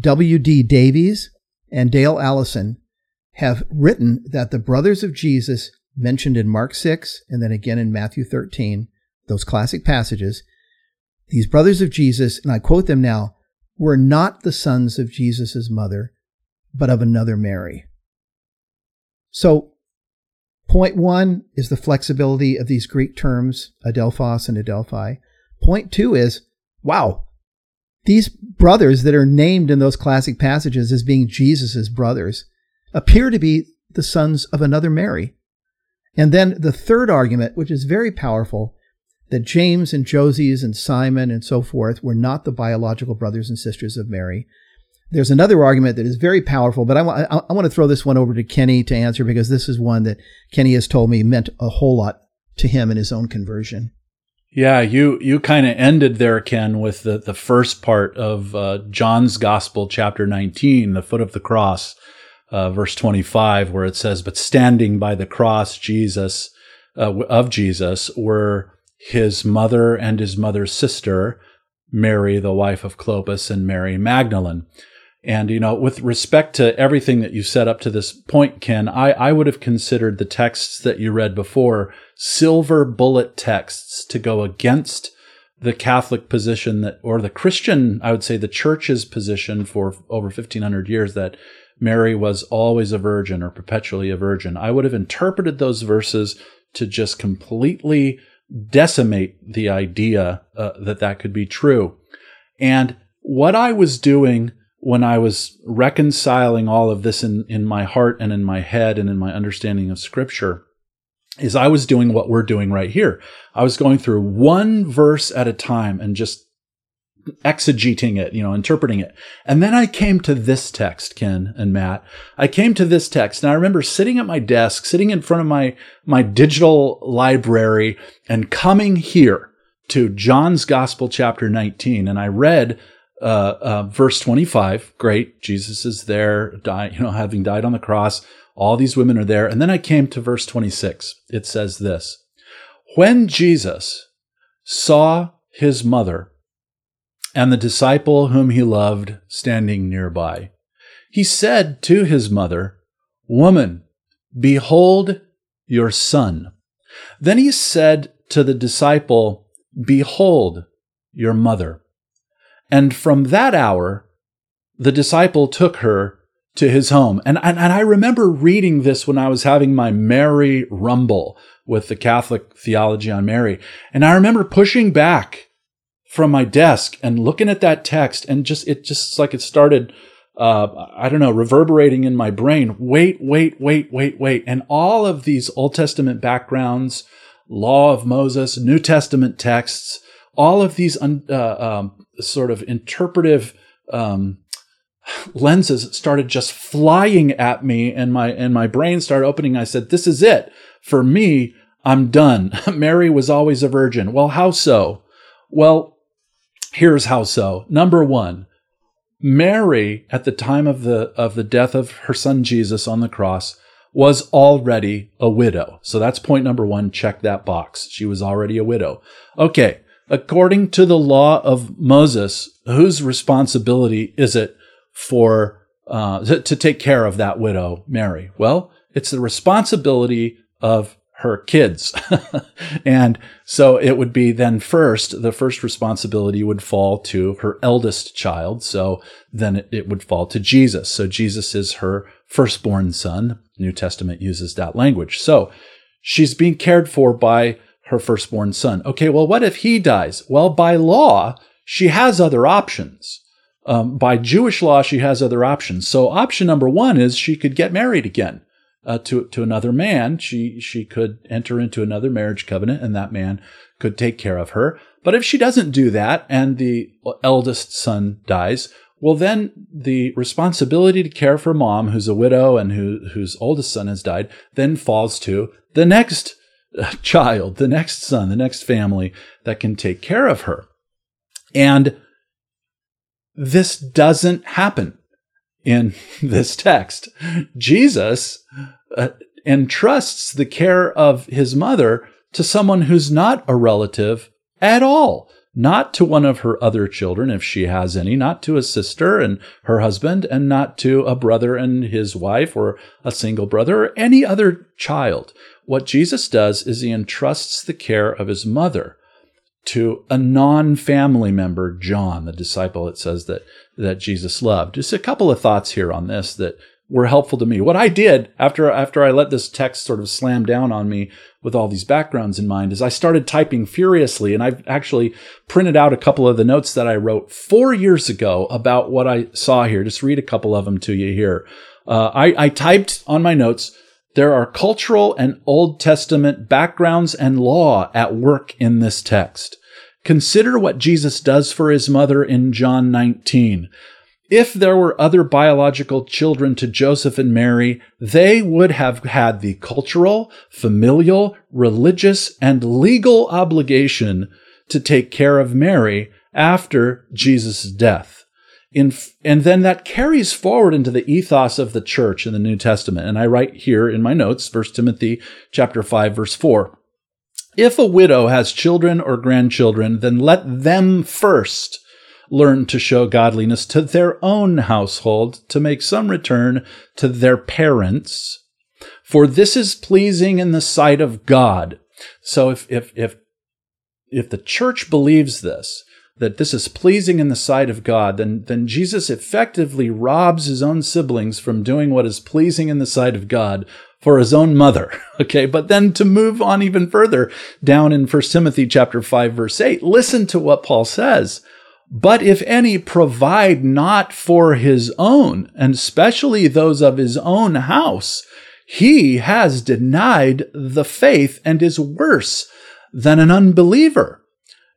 W.D. Davies and Dale Allison, have written that the brothers of Jesus mentioned in Mark 6 and then again in Matthew 13, those classic passages, these brothers of Jesus, and I quote them now, were not the sons of Jesus' mother, but of another Mary. So, point one is the flexibility of these Greek terms, adelphos and adelphai. Point two is, wow, these brothers that are named in those classic passages as being Jesus' brothers appear to be the sons of another Mary. And then the third argument, which is very powerful, that James and Joses and Simon and so forth were not the biological brothers and sisters of Mary. There's another argument that is very powerful, but I, I, I want to throw this one over to Kenny to answer because this is one that Kenny has told me meant a whole lot to him in his own conversion. Yeah, you you kind of ended there, Ken, with the the first part of uh, John's Gospel, chapter 19, the foot of the cross, uh, verse 25, where it says, "But standing by the cross, Jesus uh, of Jesus were." his mother and his mother's sister, Mary, the wife of Clopas, and Mary Magdalene. And, you know, with respect to everything that you said up to this point, Ken, I, I would have considered the texts that you read before silver bullet texts to go against the Catholic position that, or the Christian, I would say the church's position for over 1500 years that Mary was always a virgin or perpetually a virgin. I would have interpreted those verses to just completely decimate the idea uh, that that could be true. And what I was doing when I was reconciling all of this in, in my heart and in my head and in my understanding of scripture is I was doing what we're doing right here. I was going through one verse at a time and just exegeting it, you know, interpreting it. And then I came to this text, Ken and Matt. I came to this text and I remember sitting at my desk, sitting in front of my, my digital library and coming here to John's Gospel chapter 19. And I read uh, uh, verse 25, great. Jesus is there, die, you know, having died on the cross. All these women are there. And then I came to verse 26. It says this When Jesus saw his mother and the disciple whom he loved standing nearby, he said to his mother, Woman, behold your son. Then he said to the disciple, Behold your mother. And from that hour, the disciple took her to his home. And, and, and I remember reading this when I was having my Mary rumble with the Catholic theology on Mary. And I remember pushing back from my desk and looking at that text and just, it just like it started, uh, I don't know, reverberating in my brain. Wait, wait, wait, wait, wait. And all of these Old Testament backgrounds, Law of Moses, New Testament texts, all of these uh, um, sort of interpretive um, lenses started just flying at me, and my and my brain started opening. I said, "This is it for me. I'm done." <laughs> Mary was always a virgin. Well, how so? Well, here's how so. Number one, Mary, at the time of the of the death of her son Jesus on the cross, was already a widow. So that's point number one. Check that box. She was already a widow. Okay. According to the law of Moses, whose responsibility is it for uh, to, to take care of that widow, Mary? Well, it's the responsibility of her kids. <laughs> and so it would be then first, the first responsibility would fall to her eldest child. So then it, would fall to Jesus. So Jesus is her firstborn son. New Testament uses that language. So she's being cared for by her firstborn son. Okay, well, what if he dies? Well, by law, she has other options. Um, by Jewish law, she has other options. So option number one is she could get married again uh, to to another man. She she could enter into another marriage covenant, and that man could take care of her. But if she doesn't do that, and the eldest son dies, well, then the responsibility to care for mom, who's a widow and who, whose oldest son has died, then falls to the next child, the next son, the next family that can take care of her. And this doesn't happen in <laughs> this text. Jesus uh, entrusts the care of his mother to someone who's not a relative at all. Not to one of her other children, if she has any, not to a sister and her husband, and not to a brother and his wife, or a single brother, or any other child. What Jesus does is he entrusts the care of his mother to a non-family member, John, the disciple it says that that Jesus loved. Just a couple of thoughts here on this that were helpful to me. What I did after after I let this text sort of slam down on me with all these backgrounds in mind is I started typing furiously and I've actually printed out a couple of the notes that I wrote 4 years ago about what I saw here. Just read a couple of them to you here. Uh, I, I typed on my notes there are cultural and Old Testament backgrounds and law at work in this text. Consider what Jesus does for his mother in John 19. If there were other biological children to Joseph and Mary, they would have had the cultural, familial, religious, and legal obligation to take care of Mary after Jesus' death in, and then that carries forward into the ethos of the church in the New Testament. And I write here in my notes, 1 Timothy chapter 5, verse 4. If a widow has children or grandchildren, then let them first learn to show godliness to their own household, to make some return to their parents. For this is pleasing in the sight of God. So if, if, if, if the church believes this, that this is pleasing in the sight of God, then, then Jesus effectively robs his own siblings from doing what is pleasing in the sight of God for his own mother. <laughs> Okay. But then to move on even further down in 1 Timothy chapter 5, verse 8, listen to what Paul says. But if any provide not for his own, and especially those of his own house, he has denied the faith and is worse than an unbeliever.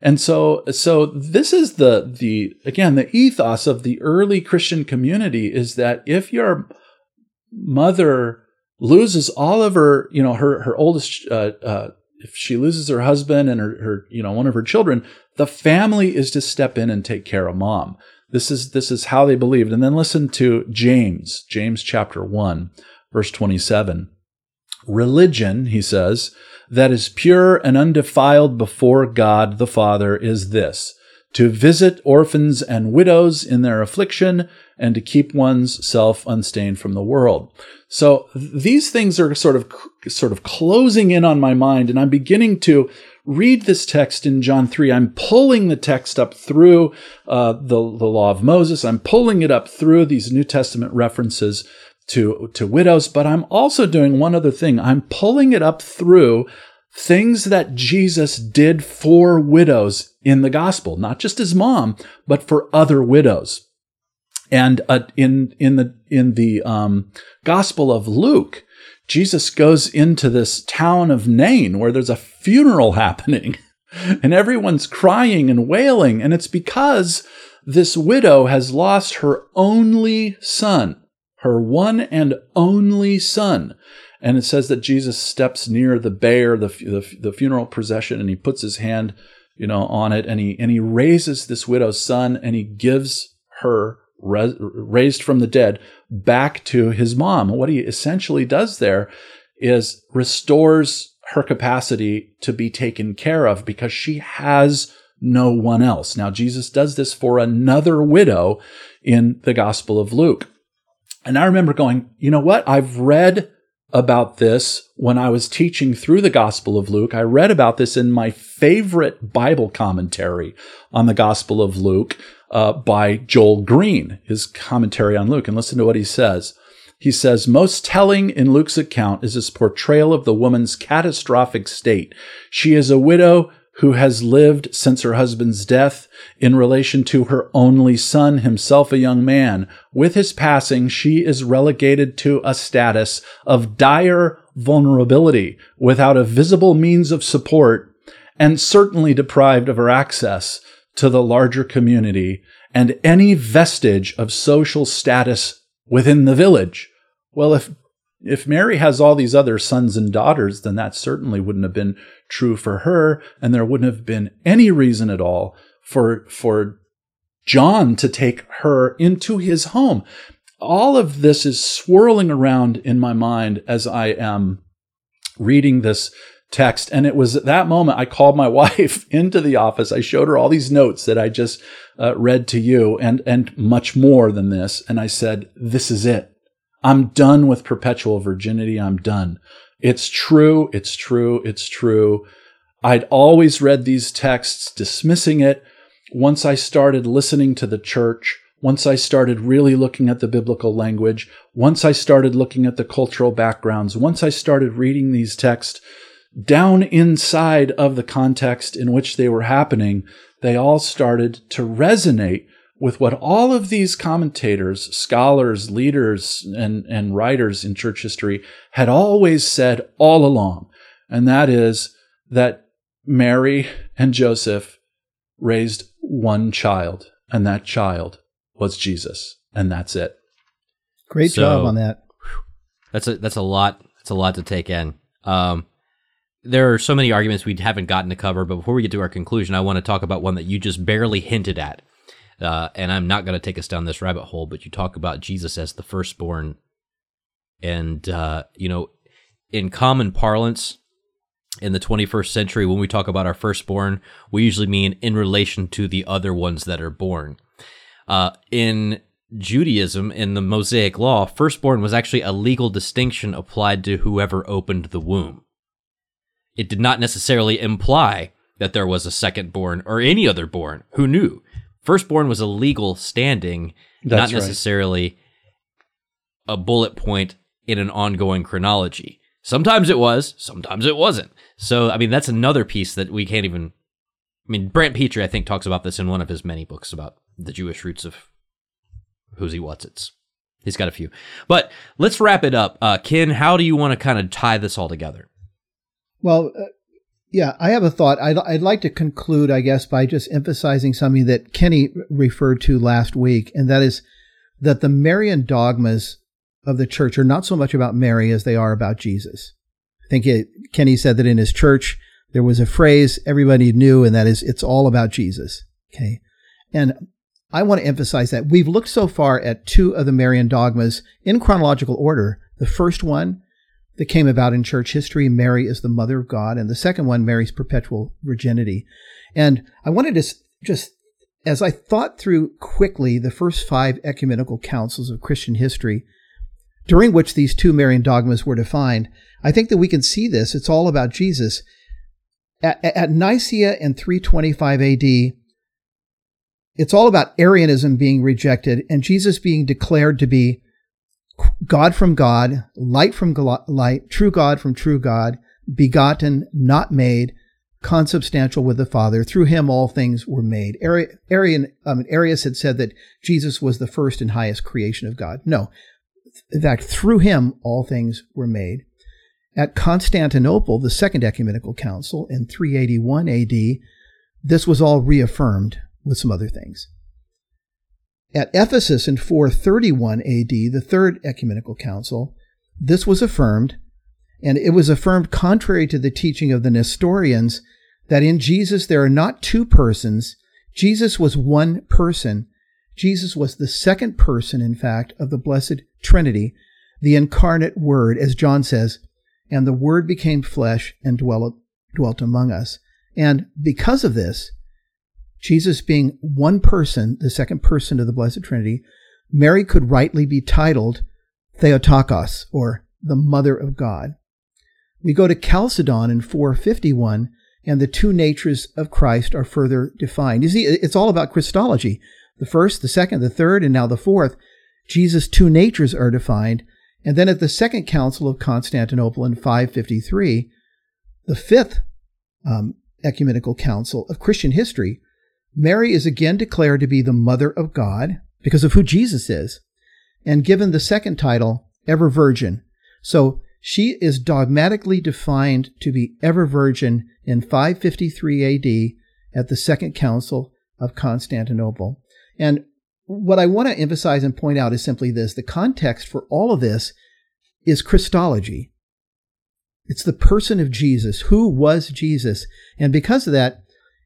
And so, so this is the, the, again, the ethos of the early Christian community is that if your mother loses all of her, you know, her, her oldest, uh, uh, if she loses her husband and her, her, you know, one of her children, the family is to step in and take care of mom. This is this is how they believed. And then listen to James, James chapter 1, verse 27. Religion, he says, that is pure and undefiled before God the Father is this to visit orphans and widows in their affliction and to keep one's self unstained from the world. So these things are sort of sort of closing in on my mind and I'm beginning to read this text in John 3. I'm pulling the text up through uh, the, the law of Moses. I'm pulling it up through these New Testament references to, to widows, but I'm also doing one other thing. I'm pulling it up through things that Jesus did for widows in the gospel, not just his mom, but for other widows. And uh, in in the in the um, Gospel of Luke, Jesus goes into this town of Nain where there's a funeral <laughs> happening, and everyone's crying and wailing, and it's because this widow has lost her only son, her one and only son. And it says that Jesus steps near the bear, the, the, the funeral procession, and he puts his hand, you know, on it, and he and he raises this widow's son, and he gives her raised from the dead back to his mom. What he essentially does there is restores her capacity to be taken care of because she has no one else. Now, Jesus does this for another widow in the Gospel of Luke. And I remember going, you know what? I've read about this when I was teaching through the Gospel of Luke. I read about this in my favorite Bible commentary on the Gospel of Luke uh, by Joel Green, his commentary on Luke. And listen to what he says. He says, Most telling in Luke's account is his portrayal of the woman's catastrophic state. She is a widow who has lived since her husband's death in relation to her only son, himself a young man. With his passing, she is relegated to a status of dire vulnerability without a visible means of support and certainly deprived of her access to the larger community and any vestige of social status within the village. Well, if if Mary has all these other sons and daughters, then that certainly wouldn't have been true for her, and there wouldn't have been any reason at all for for John to take her into his home. All of this is swirling around in my mind as I am reading this text. And it was at that moment I called my <laughs> wife into the office. I showed her all these notes that I just uh, read to you and, and much more than this. And I said, this is it. I'm done with perpetual virginity. I'm done. It's true. It's true. It's true. I'd always read these texts dismissing it. Once I started listening to the church, once I started really looking at the biblical language, once I started looking at the cultural backgrounds, once I started reading these texts down inside of the context in which they were happening, they all started to resonate with what all of these commentators, scholars, leaders, and, and writers in church history had always said all along. And that is that Mary and Joseph raised one child, and that child was Jesus. And that's it. Great so, job on that. That's a that's a lot. That's a lot to take in. Um, there are so many arguments we haven't gotten to cover, but before we get to our conclusion, I want to talk about one that you just barely hinted at. Uh, and I'm not going to take us down this rabbit hole, but you talk about Jesus as the firstborn. And, uh, you know, in common parlance, in the 21st century, when we talk about our firstborn, we usually mean in relation to the other ones that are born. Uh, in Judaism, in the Mosaic law, firstborn was actually a legal distinction applied to whoever opened the womb it did not necessarily imply that there was a second born or any other born. Who knew? Firstborn was a legal standing, That's not necessarily right. a bullet point in an ongoing chronology. Sometimes it was, sometimes it wasn't. So, I mean, that's another piece that we can't even. I mean, Brant Pitre, I think, talks about this in one of his many books about the Jewish roots of who's he, what's it's. He's got a few. But let's wrap it up. Uh, Ken, how do you want to kind of tie this all together? Well, uh, yeah, I have a thought. I'd, I'd like to conclude, I guess, by just emphasizing something that Kenny referred to last week, and that is that the Marian dogmas of the church are not so much about Mary as they are about Jesus. I think it, Kenny said that in his church there was a phrase everybody knew, and that is, "It's all about Jesus." Okay, and I want to emphasize that we've looked so far at two of the Marian dogmas in chronological order. The first one that came about in church history, Mary is the mother of God, and the second one, Mary's perpetual virginity. And I wanted to just, as I thought through quickly the first five ecumenical councils of Christian history, during which these two Marian dogmas were defined, I think that we can see this. It's all about Jesus. At, at Nicaea in 325 AD, it's all about Arianism being rejected and Jesus being declared to be God from God, light from light, true God from true God, begotten, not made, consubstantial with the Father. Through him all things were made. Arian, um, Arius had said that Jesus was the first and highest creation of God. No. In fact, through him all things were made. At Constantinople, the Second Ecumenical Council in 381 AD, this was all reaffirmed with some other things. At Ephesus in 431 AD, the Third Ecumenical Council, this was affirmed, and it was affirmed contrary to the teaching of the Nestorians that in Jesus there are not two persons. Jesus was one person. Jesus was the second person, in fact, of the Blessed Trinity, the incarnate Word, as John says, and the Word became flesh and dwelt, dwelt among us. And because of this, Jesus being one person, the second person of the Blessed Trinity, Mary could rightly be titled Theotokos, or the Mother of God. We go to Chalcedon in 451, and the two natures of Christ are further defined. You see, it's all about Christology. The first, the second, the third, and now the fourth. Jesus' two natures are defined. And then at the Second Council of Constantinople in 553, the fifth um, ecumenical council of Christian history, Mary is again declared to be the Mother of God because of who Jesus is, and given the second title, Ever Virgin. So she is dogmatically defined to be ever virgin in 553 AD at the Second Council of Constantinople. And what I want to emphasize and point out is simply this the context for all of this is Christology. It's the person of Jesus. Who was Jesus? And because of that,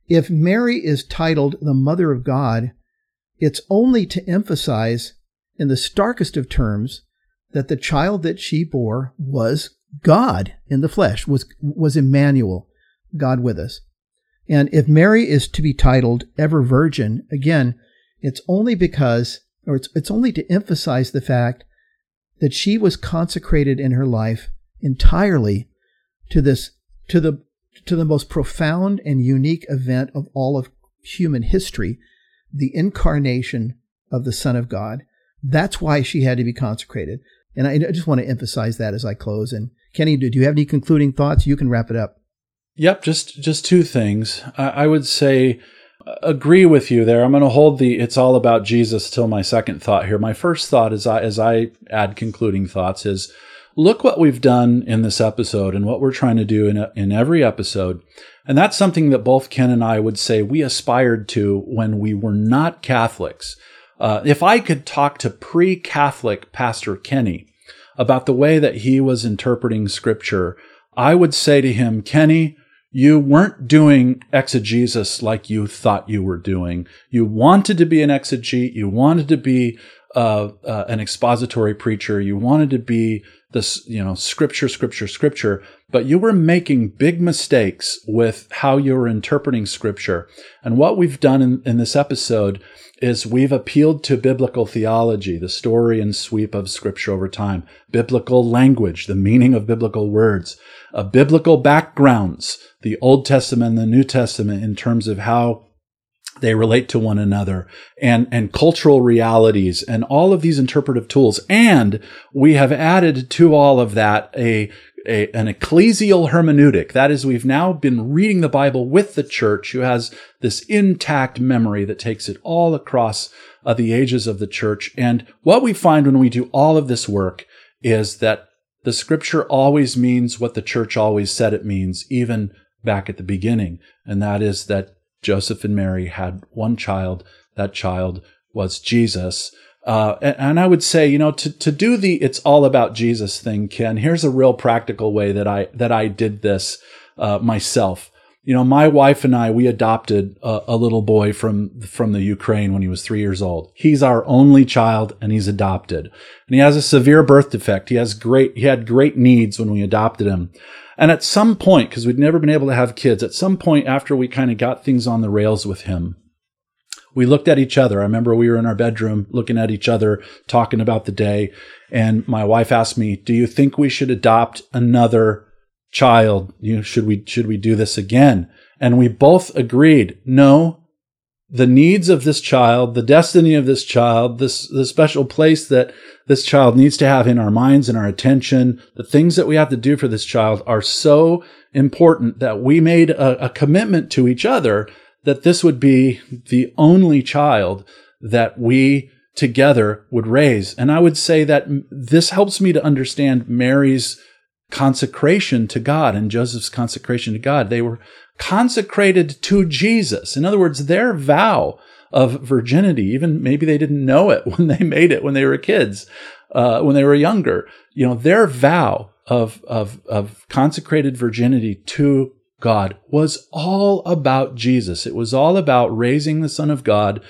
if Mary is titled the Mother of God, it's only to emphasize, in the starkest of terms, that the child that she bore was God in the flesh, was, was Emmanuel, God with us. And if Mary is to be titled ever virgin, again, it's only because, or it's, it's only to emphasize the fact that she was consecrated in her life entirely to this, to the to the most profound and unique event of all of human history, the incarnation of the Son of God. That's why she had to be consecrated. And I just want to emphasize that as I close. And Kenny, do you have any concluding thoughts? You can wrap it up. Yep, just just two things. I I would say uh, agree with you there. I'm going to hold the "it's all about Jesus" till my second thought here. My first thought, as I as I add concluding thoughts, is look what we've done in this episode and what we're trying to do in, a, in every episode. And that's something that both Ken and I would say we aspired to when we were not Catholics. Uh, if I could talk to pre Catholic Pastor Kenny about the way that he was interpreting scripture, I would say to him, Kenny, you weren't doing exegesis like you thought you were doing. You wanted to be an exegete. You wanted to be uh, uh, an expository preacher. You wanted to be this, you know, scripture, scripture, scripture, but you were making big mistakes with how you were interpreting scripture. And what we've done in, in this episode is we've appealed to biblical theology, the story and sweep of scripture over time, biblical language, the meaning of biblical words, uh, biblical backgrounds, the Old Testament and the New Testament in terms of how they relate to one another and, and cultural realities and all of these interpretive tools. And we have added to all of that a, a, an ecclesial hermeneutic. That is, we've now been reading the Bible with the church who has this intact memory that takes it all across uh, the ages of the church. And what we find when we do all of this work is that the scripture always means what the church always said it means, even back at the beginning. And that is that Joseph and Mary had one child. That child was Jesus. Uh, and, and, I would say, you know, to, to do the "it's all about Jesus" thing, Ken. Here's a real practical way that I that I did this uh, myself. you know, my wife and I, we adopted a, a, little boy from, from the Ukraine when he was three years old. He's our only child and he's adopted. And he has a severe birth defect. He has great, he had great needs when we adopted him. And at some point, because we'd never been able to have kids, at some point after we kind of got things on the rails with him, we looked at each other. I remember we were in our bedroom looking at each other, talking about the day. And my wife asked me, do you think we should adopt another child? You know, should we, should we do this again? And we both agreed, no, the needs of this child, the destiny of this child, this, the special place that this child needs to have in our minds and our attention, the things that we have to do for this child are so important that we made a, a commitment to each other that this would be the only child that we together would raise. And I would say that this helps me to understand Mary's consecration to God and Joseph's consecration to God. They were consecrated to Jesus. In other words, their vow of virginity, even maybe they didn't know it <laughs> when they made it when they were kids, uh, when they were younger, you know, their vow of, of, of consecrated virginity to God was all about Jesus. It was all about raising the Son of God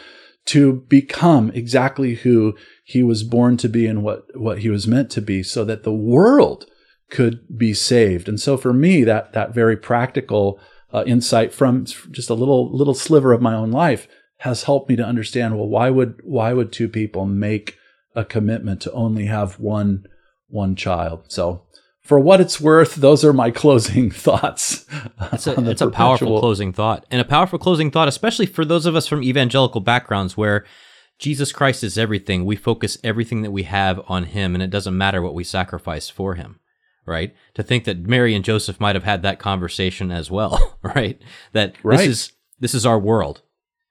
to become exactly who he was born to be and what, what he was meant to be so that the world could be saved. And so for me, that, that very practical uh, insight from just a little, little sliver of my own life has helped me to understand, well, why would, why would two people make a commitment to only have one, one child? So for what it's worth, those are my <laughs> closing thoughts. It's a, it's a powerful closing thought, and a powerful closing thought, especially for those of us from evangelical backgrounds where Jesus Christ is everything. We focus everything that we have on Him, and it doesn't matter what we sacrifice for Him. Right? To think that Mary and Joseph might have had that conversation as well. <laughs> Right? That right. this is this is our world.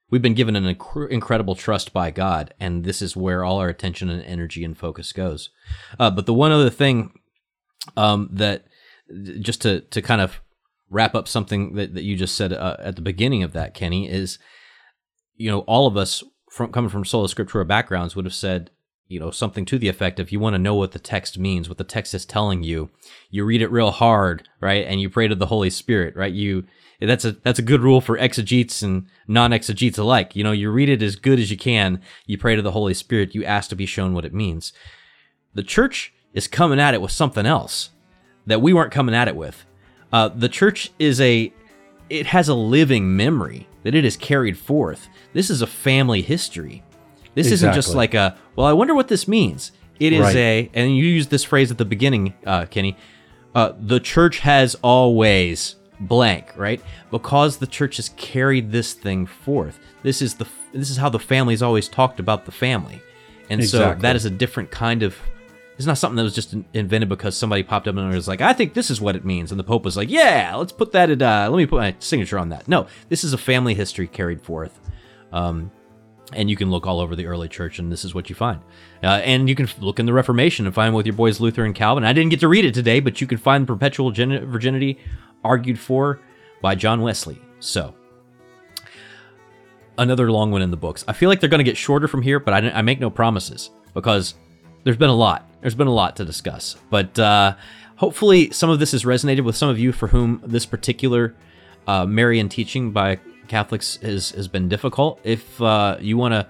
We've been given an inc- incredible trust by God, and this is where all our attention and energy and focus goes. Uh, but the one other thing um, that just to to kind of wrap up something that, that you just said uh, at the beginning of that, Kenny, is you know all of us from coming from sola scriptura backgrounds would have said you know something to the effect of you want to know what the text means, what the text is telling you, you read it real hard, right, and you pray to the Holy Spirit, right? You that's a that's a good rule for exegetes and non-exegetes alike. You know, you read it as good as you can, you pray to the Holy Spirit, you ask to be shown what it means. The church is coming at it with something else that we weren't coming at it with. Uh, the church is a, it has a living memory that it has carried forth. This is a family history. This exactly. isn't just like a, well, I wonder what this means. It is right. a, and you used this phrase at the beginning, uh, Kenny. Uh, the church has always blank, right? Because the church has carried this thing forth. This is the this is how the family's always talked about the family, and exactly. so that is a different kind of it's not something that was just invented because somebody popped up and was like, I think this is what it means. And the Pope was like, yeah, let's put that, in, uh, let me put my signature on that. No, this is a family history carried forth. Um, and you can look all over the early church and this is what you find. Uh, and you can look in the Reformation and find with your boys Luther and Calvin. I didn't get to read it today, but you can find perpetual virginity argued for by John Wesley. So, another long one in the books. I feel like they're going to get shorter from here, but I, I make no promises because there's been a lot. There's been a lot to discuss. But uh, hopefully, some of this has resonated with some of you for whom this particular uh, Marian teaching by Catholics has, has been difficult. If uh, you want to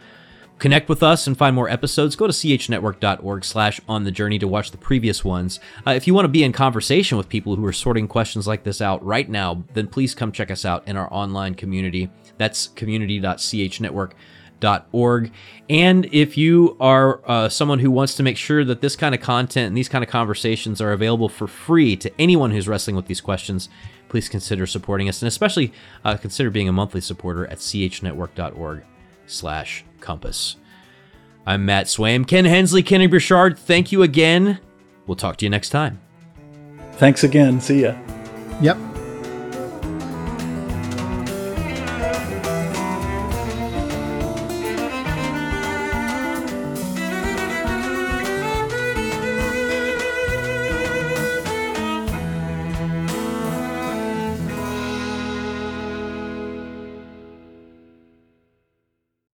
connect with us and find more episodes, go to chnetwork.org slash on the journey to watch the previous ones. Uh, if you want to be in conversation with people who are sorting questions like this out right now, then please come check us out in our online community. That's community.chnetwork.org. And if you are uh, someone who wants to make sure that this kind of content and these kind of conversations are available for free to anyone who's wrestling with these questions, please consider supporting us and especially uh, consider being a monthly supporter at chnetwork.org slash compass. I'm Matt Swaim. Ken Hensley, Kenny Burchard, thank you again. We'll talk to you next time. Thanks again. See ya. Yep.